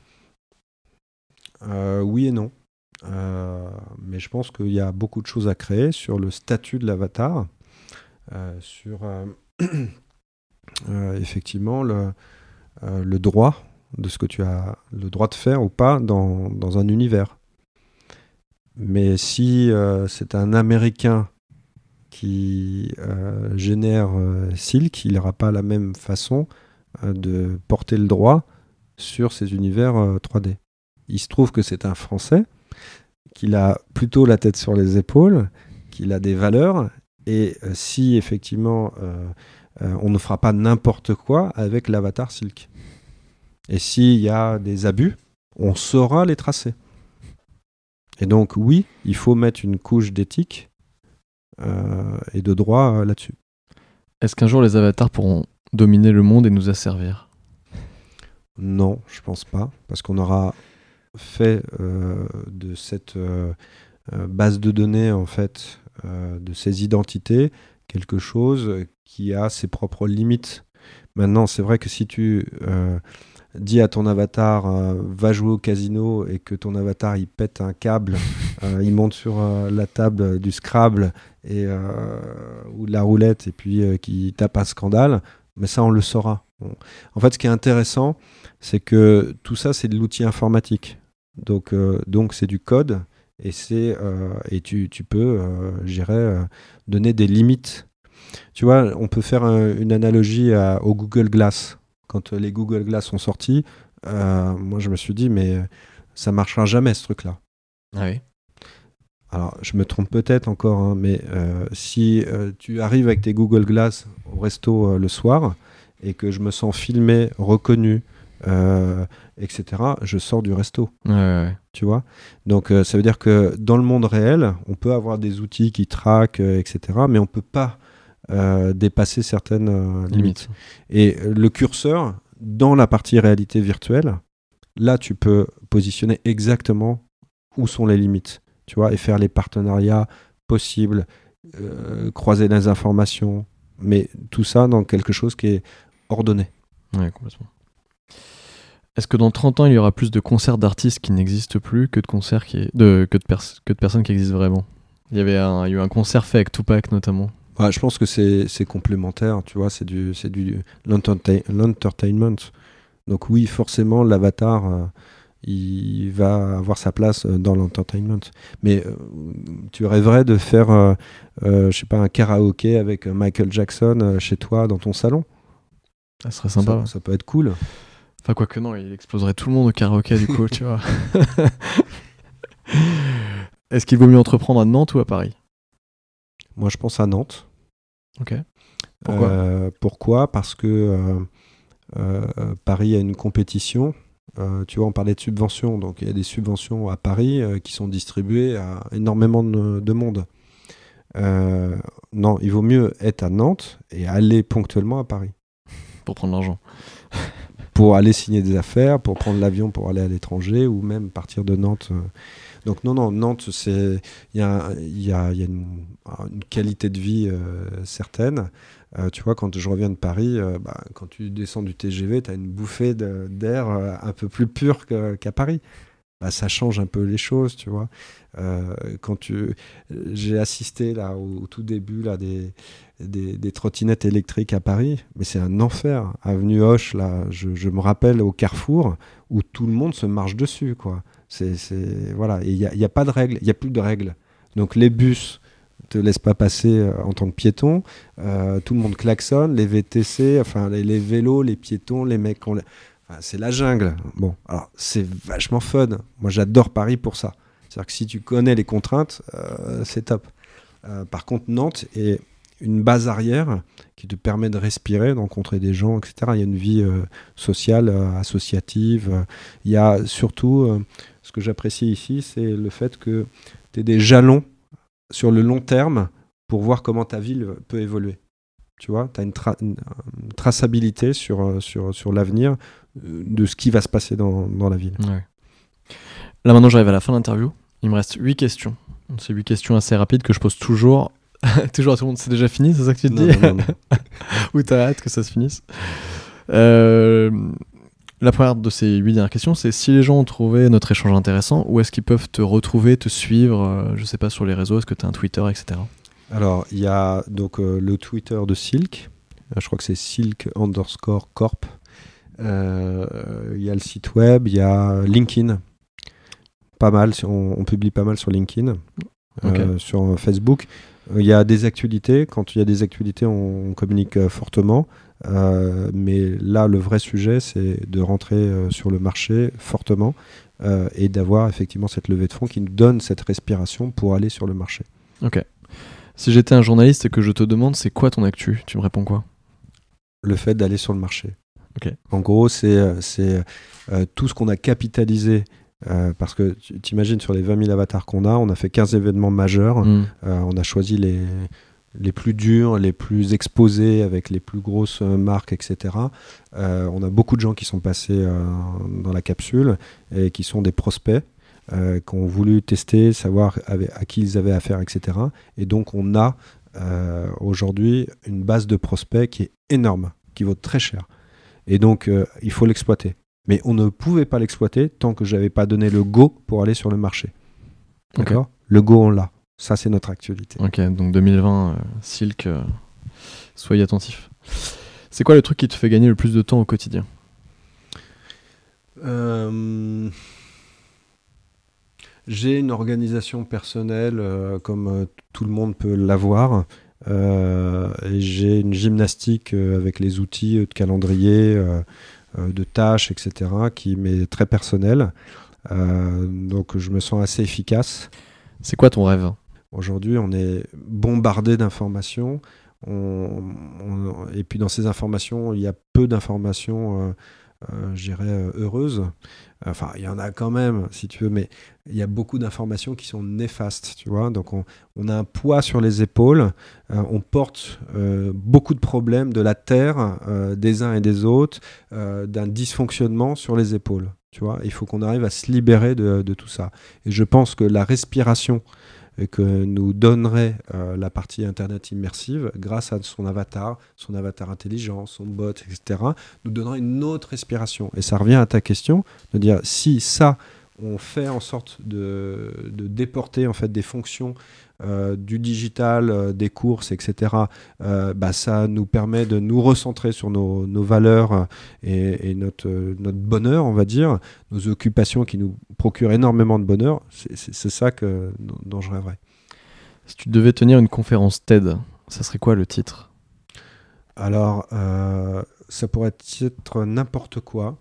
Speaker 2: Euh, Oui et non. Euh, mais je pense qu'il y a beaucoup de choses à créer sur le statut de l'avatar, euh, sur effectivement le, le, droit de ce que tu as le droit de faire ou pas dans, dans un univers. Mais si c'est un Américain qui génère Silk, il n'aura pas la même façon de porter le droit sur ces univers 3D. Euh, Il se trouve que c'est un Français, qu'il a plutôt la tête sur les épaules, qu'il a des valeurs, et euh, si effectivement on ne fera pas n'importe quoi avec l'avatar Silk. Et s'il y a des abus, on saura les tracer. Et donc oui, il faut mettre une couche d'éthique et de droit là-dessus.
Speaker 1: Est-ce qu'un jour les avatars pourront dominer le monde et nous asservir
Speaker 2: Non, je pense pas, parce qu'on aura fait euh, de cette euh, euh, base de données, en fait, de ces identités, quelque chose qui a ses propres limites. Maintenant, c'est vrai que si tu dis à ton avatar va jouer au casino et que ton avatar il pète un câble, il monte sur la table du Scrabble et, ou de la roulette et puis qui tape un scandale, mais ça, on le saura. En fait, ce qui est intéressant, c'est que tout ça, c'est de l'outil informatique. Donc, euh, donc c'est du code et c'est euh, et tu, tu peux, euh, j'irais, donner des limites. Tu vois, on peut faire une analogie au Google Glass. Quand les Google Glass sont sortis, moi, je me suis dit, mais ça marchera jamais ce truc-là.
Speaker 1: Ah oui.
Speaker 2: Alors, je me trompe peut-être encore, hein, mais euh, si euh, tu arrives avec tes Google Glass au resto euh, le soir et que je me sens filmé, reconnu, etc., je sors du resto. Tu vois? Donc, ça veut dire que dans le monde réel, on peut avoir des outils qui traquent, etc., mais on ne peut pas dépasser certaines limites. Et le curseur, dans la partie réalité virtuelle, là, tu peux positionner exactement où sont les limites tu vois, et faire les partenariats possibles, euh, croiser les informations, mais tout ça dans quelque chose qui est ordonné.
Speaker 1: Ouais, complètement. Est-ce que dans 30 ans, il y aura plus de concerts d'artistes qui n'existent plus que de concerts qui de, que, de que de personnes qui existent vraiment? Il y, avait un, il y a eu un concert fait avec Tupac notamment.
Speaker 2: je pense que c'est complémentaire, tu vois, c'est du, du l'entertainment. Donc oui, forcément, l'avatar, euh, il va avoir sa place euh, dans l'entertainment. Mais euh, tu rêverais de faire, euh, je sais pas, un karaoké avec Michael Jackson chez toi dans ton salon?
Speaker 1: Ça serait sympa.
Speaker 2: Ça, peut être cool.
Speaker 1: Enfin, quoi que non, il exploserait tout le monde au karaoké du coup, tu vois. Est-ce qu'il vaut mieux entreprendre à Nantes ou à Paris?
Speaker 2: Moi, je pense à Nantes.
Speaker 1: Ok.
Speaker 2: Pourquoi? Pourquoi? Parce que Paris a une compétition euh, tu vois, on parlait de subventions, donc il y a des subventions à Paris euh, qui sont distribuées à énormément de, monde. Euh, non, il vaut mieux être à Nantes et aller ponctuellement à Paris.
Speaker 1: Pour prendre l'argent.
Speaker 2: pour aller signer des affaires, pour prendre l'avion pour aller à l'étranger ou même partir de Nantes. Donc non, non, Nantes, il y a, y a, y a une, qualité de vie certaine. Tu vois, quand je reviens de Paris, bah, quand tu descends du TGV, tu as une bouffée d'air un peu plus pur qu'à Paris. Bah, ça change un peu les choses, tu vois. Euh, quand tu, j'ai assisté là au, tout début là des, des, trottinettes électriques à Paris, mais c'est un enfer. Avenue Hoche là, je, me rappelle au Carrefour où tout le monde se marche dessus, quoi. C'est, voilà, il n'y a, y a, pas de règles, il y a plus de règles. Donc les bus te laissent pas passer euh, en tant que piéton. Euh, tout le monde klaxonne, les VTC, enfin les, vélos, les piétons, les mecs. On c'est la jungle. Bon, alors c'est vachement fun. Moi, j'adore Paris pour ça. C'est-à-dire que si tu connais les contraintes, euh, c'est top. Par contre, Nantes est une base arrière qui te permet de respirer, d'encontrer des gens, etc. Il y a une vie sociale, associative. Il y a surtout, ce que j'apprécie ici, c'est le fait que tu aies des jalons sur le long terme pour voir comment ta ville peut évoluer. Tu vois, tu as une, traçabilité sur, sur, sur l'avenir euh, de ce qui va se passer dans, dans la ville.
Speaker 1: Là maintenant j'arrive à la fin de l'interview. Il me reste 8 questions. C'est 8 questions assez rapides que je pose toujours. toujours à tout le monde. C'est déjà fini, c'est ça que tu te dis Ou t'as hâte que ça se finisse? Euh, La première de ces 8 dernières questions, c'est si les gens ont trouvé notre échange intéressant, où est-ce qu'ils peuvent te retrouver, te suivre, euh, je sais pas, sur les réseaux, est-ce que tu as un Twitter, etc.
Speaker 2: Alors, il y a donc le Twitter de Silk, je crois que c'est Silk underscore corp, euh, il y a le site web, il y a LinkedIn. Pas mal, on, publie pas mal sur LinkedIn, euh, sur Facebook. Il y a des actualités. Quand il y a des actualités, on, communique euh, fortement. Mais là, le vrai sujet, c'est de rentrer sur le marché fortement et d'avoir effectivement cette levée de fonds qui nous donne cette respiration pour aller sur le marché.
Speaker 1: Ok. Si j'étais un journaliste et que je te demande c'est quoi ton actu, tu me réponds quoi?
Speaker 2: Le fait d'aller sur le marché. En gros, c'est euh, euh, tout ce qu'on a capitalisé euh, parce que tu t'imagines sur les 20 000 avatars qu'on a, on a fait 15 événements majeurs. Mm. on a choisi les, les plus durs, les plus exposés avec les plus grosses marques, etc. on a beaucoup de gens qui sont passés dans la capsule et qui sont des prospects. qui ont voulu tester, savoir à qui ils avaient affaire, etc. Et donc on a aujourd'hui une base de prospects qui est énorme, qui vaut très cher. Et donc, euh, il faut l'exploiter. Mais on ne pouvait pas l'exploiter tant que je n'avais pas donné le go pour aller sur le marché. D'accord? Le go, on l'a. Ça, c'est notre actualité.
Speaker 1: Ok, donc 2020, euh, Silk, euh, soyez attentifs. C'est quoi le truc qui te fait gagner le plus de temps au quotidien?
Speaker 2: J'ai une organisation personnelle comme tout le monde peut l'avoir. Euh, j'ai une gymnastique euh, avec les outils de calendrier, euh, de tâches, etc., qui m'est très personnelle. donc je me sens assez efficace.
Speaker 1: C'est quoi ton rêve?
Speaker 2: Aujourd'hui, on est bombardé d'informations. et puis dans ces informations, il y a peu d'informations euh, je dirais, euh, heureuse. Enfin, il y en a quand même, si tu veux, mais il y a beaucoup d'informations qui sont néfastes, tu vois. Donc, on, a un poids sur les épaules, euh, on porte beaucoup de problèmes de la terre, des uns et des autres, d'un dysfonctionnement sur les épaules, tu vois. Il faut qu'on arrive à se libérer de, tout ça. Et je pense que la respiration que nous donnerait euh, la partie Internet immersive grâce à son avatar, son avatar intelligent, son bot, etc., nous donnerait une autre respiration. Et ça revient à ta question de dire si ça, on fait en sorte de, de déporter en fait des fonctions euh, du digital, euh, des courses, etc., euh, bah, ça nous permet de nous recentrer sur nos, valeurs et, notre, notre bonheur, on va dire, nos occupations qui nous procurent énormément de bonheur. C'est ça que, dont je rêverais.
Speaker 1: Si tu devais tenir une conférence TED, ça serait quoi le titre?
Speaker 2: Alors, ça pourrait être n'importe quoi.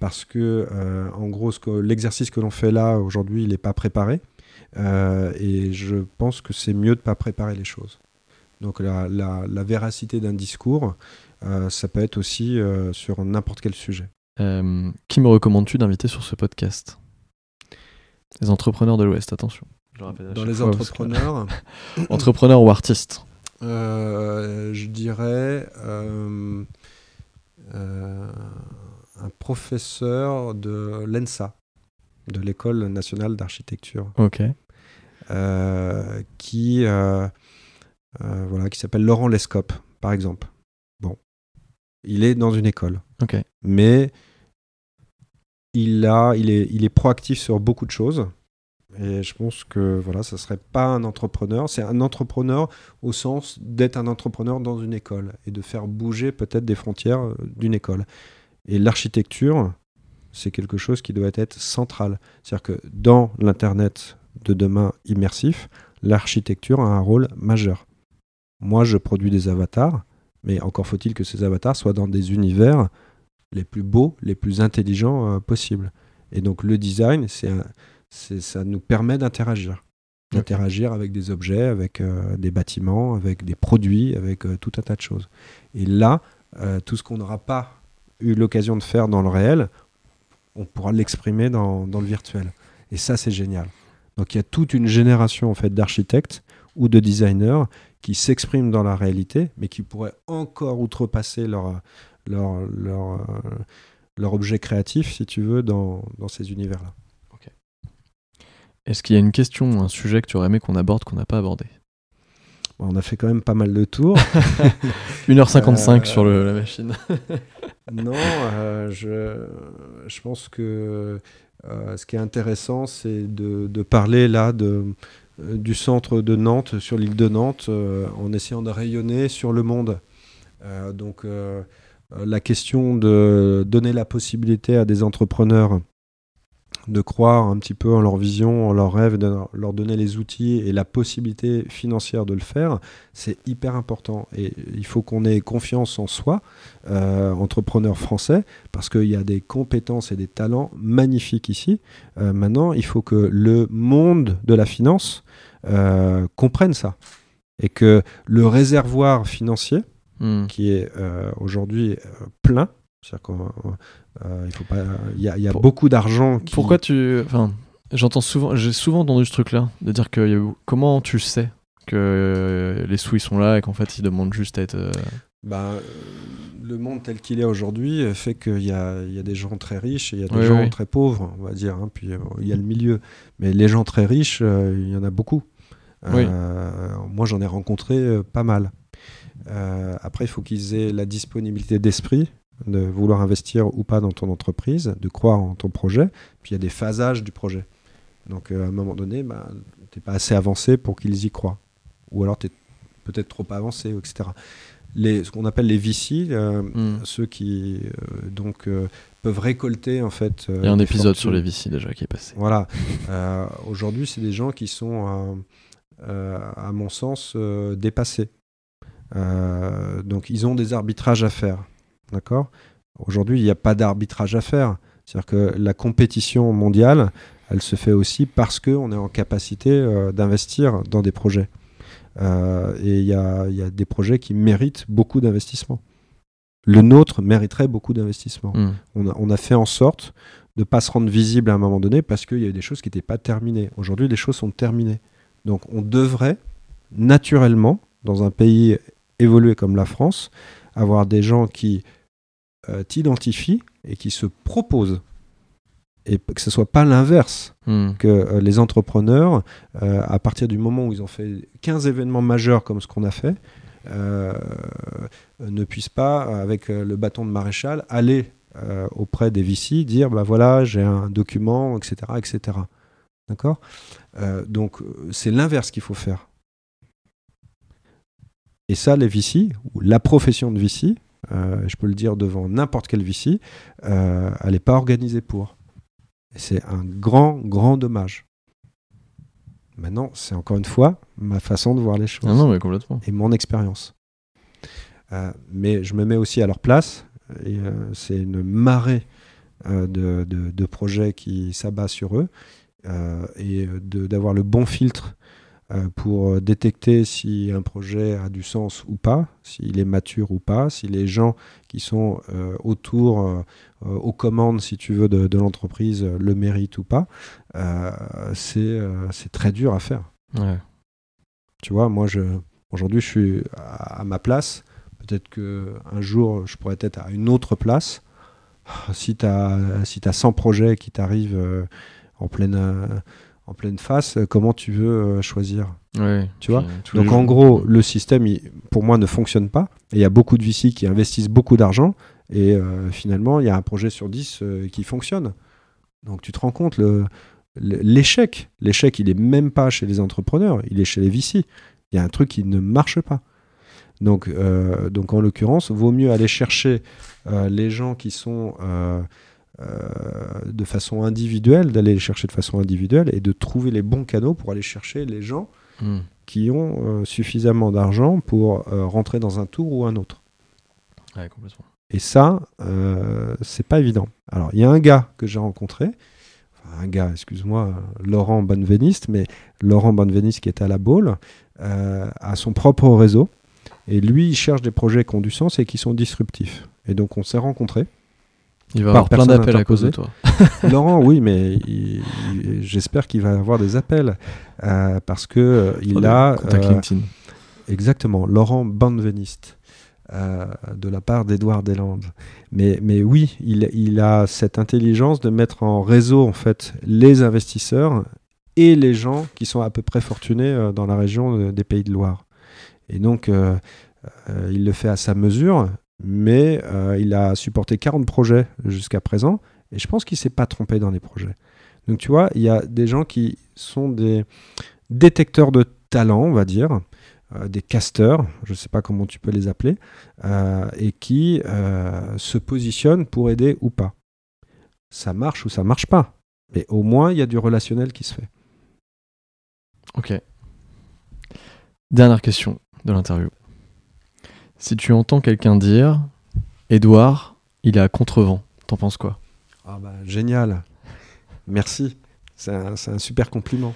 Speaker 2: parce que, en gros, l'exercice que l'on fait là aujourd'hui, il n'est pas préparé. Euh, et je pense que c'est mieux de ne pas préparer les choses. Donc la, la, véracité d'un discours, euh, ça peut être aussi euh, sur n'importe quel sujet.
Speaker 1: qui me recommandes-tu d'inviter sur ce podcast? Les entrepreneurs de l'Ouest, attention.
Speaker 2: Dans les entrepreneurs
Speaker 1: Entrepreneurs ou artistes?
Speaker 2: Je dirais un professeur de l'ENSA, de l'École nationale d'architecture.
Speaker 1: Ok.
Speaker 2: qui, voilà, qui s'appelle Laurent Lescope, par exemple. Bon, il est dans une école.
Speaker 1: Ok.
Speaker 2: Mais il, a, il, est, il est proactif sur beaucoup de choses. Et je pense que voilà, ça serait pas un entrepreneur, c'est un entrepreneur au sens d'être un entrepreneur dans une école et de faire bouger peut-être des frontières euh, d'une école. Et l'architecture, c'est quelque chose qui doit être central. C'est-à-dire que dans l'Internet de demain immersif, l'architecture a un rôle majeur. Moi, je produis des avatars, mais encore faut-il que ces avatars soient dans des univers les plus beaux, les plus intelligents euh, possibles. Et donc le design, c'est ça nous permet d'interagir. D'interagir avec des objets, avec euh, des bâtiments, avec des produits, avec euh, tout un tas de choses. Et là, tout ce qu'on n'aura pas eu l'occasion de faire dans le réel, on pourra l'exprimer dans, le virtuel. Et ça, c'est génial. Donc il y a toute une génération en fait d'architectes ou de designers qui s'expriment dans la réalité, mais qui pourraient encore outrepasser leur, euh, objet créatif, si tu veux, dans, ces univers-là.
Speaker 1: Est-ce qu'il y a une question, un sujet que tu aurais aimé qu'on aborde, qu'on n'a pas abordé?
Speaker 2: On a fait quand même pas mal de tours.
Speaker 1: 1h55 sur le, la machine.
Speaker 2: non, euh, je, je pense que euh, ce qui est intéressant, c'est de, de, parler là de, du centre de Nantes, sur l'île de Nantes, en essayant de rayonner sur le monde. donc euh, la question de donner la possibilité à des entrepreneurs de croire un petit peu en leur vision, en leur rêve, de leur donner les outils et la possibilité financière de le faire, c'est hyper important. Et il faut qu'on ait confiance en soi, euh, entrepreneurs français, parce qu'il y a des compétences et des talents magnifiques ici. Euh, maintenant, il faut que le monde de la finance comprenne ça. Et que le réservoir financier, Hmm. qui est euh, aujourd'hui euh, plein. C'est-à-dire qu'il euh, faut pas. Il y a, y a beaucoup d'argent. Qui...
Speaker 1: Pourquoi tu. Enfin, j'entends souvent. J'ai souvent entendu ce truc-là, de dire que comment tu sais que les sous ils sont là et qu'en fait ils demandent juste à être.
Speaker 2: Bah, le monde tel qu'il est aujourd'hui fait qu'il y a, y a, des gens très riches et il y a des gens très pauvres, on va dire. Hein, puis il y a le milieu. Mais les gens très riches, il y en a beaucoup. moi, j'en ai rencontré pas mal. Euh, après, il faut qu'ils aient la disponibilité d'esprit de vouloir investir ou pas dans ton entreprise, de croire en ton projet. Puis il y a des phasages du projet. Donc euh, à un moment donné, bah, tu n'es pas assez avancé pour qu'ils y croient. Ou alors tu es peut-être trop avancé, etc. Les, ce qu'on appelle les VC, euh, hmm. ceux qui donc peuvent récolter en fait.
Speaker 1: Il y a un épisode sur les VC déjà qui est passé.
Speaker 2: Voilà. Aujourd'hui, c'est des gens qui sont, à mon sens, dépassés. Euh, donc ils ont des arbitrages à faire. D'accord? Aujourd'hui, il n'y a pas d'arbitrage à faire. C'est-à-dire que la compétition mondiale, elle se fait aussi parce qu'on est en capacité euh, d'investir dans des projets. Euh, et il y a, y a, des projets qui méritent beaucoup d'investissement. Le nôtre mériterait beaucoup d'investissement. Hmm. On, a, on, a, fait en sorte de ne pas se rendre visible à un moment donné parce qu'il y a des choses qui n'étaient pas terminées. Aujourd'hui, les choses sont terminées. Donc on devrait naturellement, dans un pays évoluer comme la France, avoir des gens qui euh, t'identifient et qui se proposent. Et que ce soit pas l'inverse, hmm. que euh, les entrepreneurs, euh, à partir du moment où ils ont fait 15 événements majeurs comme ce qu'on a fait, ne puissent pas, avec le bâton de maréchal, aller auprès des VC, dire bah voilà, j'ai un document, etc. etc. D'accord? Donc c'est l'inverse qu'il faut faire. Et ça, les VC, ou la profession de VC, je peux le dire devant n'importe quel VC, euh, elle n'est pas organisée pour. c'est un grand, grand dommage. Maintenant, c'est encore une fois ma façon de voir les choses.
Speaker 1: non, mais complètement.
Speaker 2: Et mon expérience. Euh, mais je me mets aussi à leur place. Et c'est une marée de, de, projets qui s'abat sur eux. et d'avoir le bon filtre euh, pour euh, détecter si un projet a du sens ou pas, s'il est mature ou pas, si les gens qui sont euh, autour, aux commandes, si tu veux, de, l'entreprise le méritent ou pas, c'est très dur à faire. Tu vois, moi, aujourd'hui, je suis à, ma place. peut-être qu'un jour, je pourrais être à une autre place. Si tu as, si as 100 projets qui t'arrivent en pleine en pleine face, comment tu veux choisir Tu vois Donc en gros, le système, pour moi, ne fonctionne pas. Et il y a beaucoup de VC qui investissent beaucoup d'argent. Et finalement, il y a un projet sur 10 qui fonctionne. Donc tu te rends compte, l'échec, l'échec, il est même pas chez les entrepreneurs, il est chez les VC. Il y a un truc qui ne marche pas. Donc, euh, donc en l'occurrence, vaut mieux aller chercher euh, les gens qui sont euh, de façon individuelle, d'aller les chercher de façon individuelle et de trouver les bons canaux pour aller chercher les gens hmm. qui ont suffisamment d'argent pour rentrer dans un tour ou un autre.
Speaker 1: Ouais, complètement.
Speaker 2: Et ça, c'est pas évident. Alors, il y a un gars que j'ai rencontré, un gars, excuse-moi, Laurent Bonveniste, mais Laurent Bonveniste qui était à la Baule, a son propre réseau et lui, il cherche des projets qui ont du sens et qui sont disruptifs. Et donc, on s'est rencontrés.
Speaker 1: Il va avoir plein d'appels à cause de toi.
Speaker 2: Laurent, oui, mais j'espère qu'il va avoir des appels euh, parce que euh, il a
Speaker 1: contact euh, LinkedIn.
Speaker 2: Exactement, Laurent Banveniste. de la part d'Edouard Deslandes. Mais, mais oui, il, il, a cette intelligence de mettre en réseau en fait les investisseurs et les gens qui sont à peu près fortunés dans la région des Pays de Loire. Et donc, euh, euh, il le fait à sa mesure, mais euh, il a supporté 40 projets jusqu'à présent, et je pense qu'il ne s'est pas trompé dans les projets. Donc, tu vois, il y a des gens qui sont des détecteurs de talent, on va dire, des casteurs, je ne sais pas comment tu peux les appeler, et qui se positionnent pour aider ou pas. Ça marche ou ça marche pas, mais au moins il y a du relationnel qui se fait.
Speaker 1: Ok. Dernière question de l'interview. Si tu entends quelqu'un dire Edouard, il est à contrevent, t'en penses quoi?
Speaker 2: Ah bah génial, merci, c'est un, super compliment.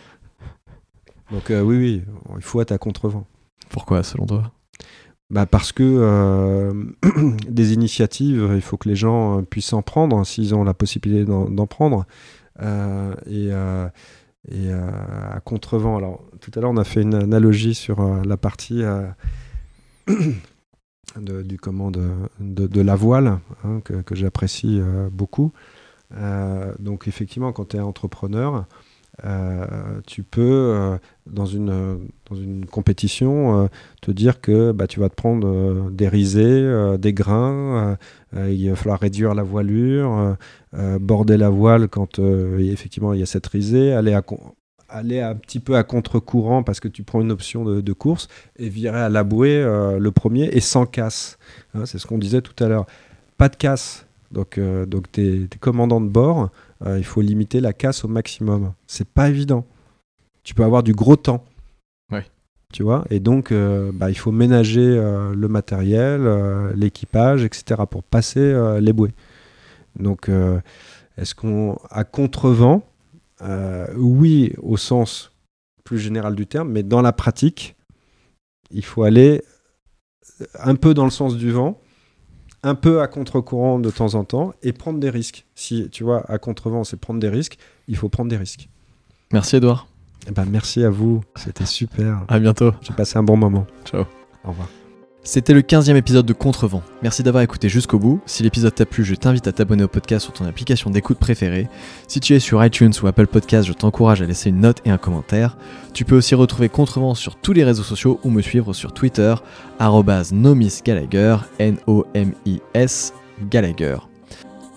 Speaker 2: Donc euh, oui, oui, il faut être à contrevent.
Speaker 1: Pourquoi selon toi?
Speaker 2: Bah parce que euh, des initiatives, il faut que les gens euh, puissent en prendre s'ils ont la possibilité d'en prendre. et et euh, à contrevent. Alors, tout à l'heure, on a fait une analogie sur la partie du comment de, la voile, hein, que, j'apprécie beaucoup. donc, effectivement, quand tu es entrepreneur, tu peux, dans, une, compétition, te dire que bah, tu vas te prendre des risées, des grains, il va falloir réduire la voilure, euh, border la voile quand euh, effectivement il y a cette risée, aller, aller un petit peu à contre-courant parce que tu prends une option de, course et virer à la bouée euh, le premier et sans casse. Hein, c'est ce qu'on disait tout à l'heure. Pas de casse. Donc, donc tes, commandants de bord, il faut limiter la casse au maximum. C'est pas évident. Tu peux avoir du gros temps. Tu vois Et donc, bah, il faut ménager le matériel, l'équipage, etc. pour passer les bouées. Donc, euh, est-ce qu'on, à contrevent, euh, oui, au sens plus général du terme, mais dans la pratique, il faut aller un peu dans le sens du vent, un peu à contre-courant de temps en temps et prendre des risques. Si tu vois, à contrevent, c'est prendre des risques, il faut prendre des risques.
Speaker 1: Merci Edouard.
Speaker 2: Eh ben, merci à vous, c'était super.
Speaker 1: À bientôt.
Speaker 2: J'ai passé un bon moment.
Speaker 1: Ciao.
Speaker 2: Au revoir.
Speaker 1: C'était le 15e épisode de Contrevent. Merci d'avoir écouté jusqu'au bout. Si l'épisode t'a plu, je t'invite à t'abonner au podcast sur ton application d'écoute préférée. Si tu es sur iTunes ou Apple Podcast, je t'encourage à laisser une note et un commentaire. Tu peux aussi retrouver Contrevent sur tous les réseaux sociaux ou me suivre sur Twitter, nomisgallagher, N-O-M-I-S Gallagher.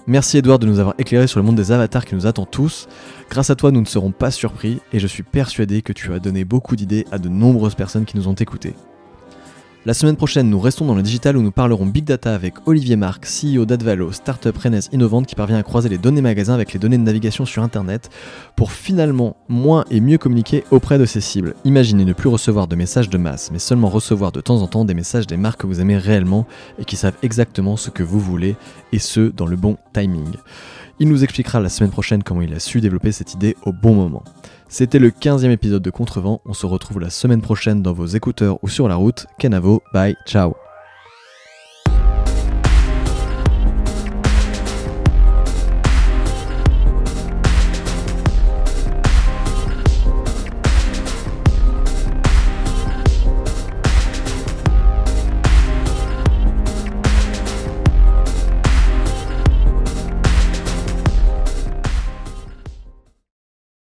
Speaker 1: Merci Edouard de nous avoir éclairé sur le monde des avatars qui nous attend tous. Grâce à toi, nous ne serons pas surpris et je suis persuadé que tu as donné beaucoup d'idées à de nombreuses personnes qui nous ont écoutés. La semaine prochaine, nous restons dans le digital où nous parlerons Big Data avec Olivier Marc, CEO d'Advalo, startup rennaise innovante qui parvient à croiser les données magasins avec les données de navigation sur Internet pour finalement moins et mieux communiquer auprès de ses cibles. Imaginez ne plus recevoir de messages de masse, mais seulement recevoir de temps en temps des messages des marques que vous aimez réellement et qui savent exactement ce que vous voulez, et ce, dans le bon timing. Il nous expliquera la semaine prochaine comment il a su développer cette idée au bon moment. C'était le 15e épisode de Contrevent, on se retrouve la semaine prochaine dans vos écouteurs ou sur la route. Kenavo, bye, ciao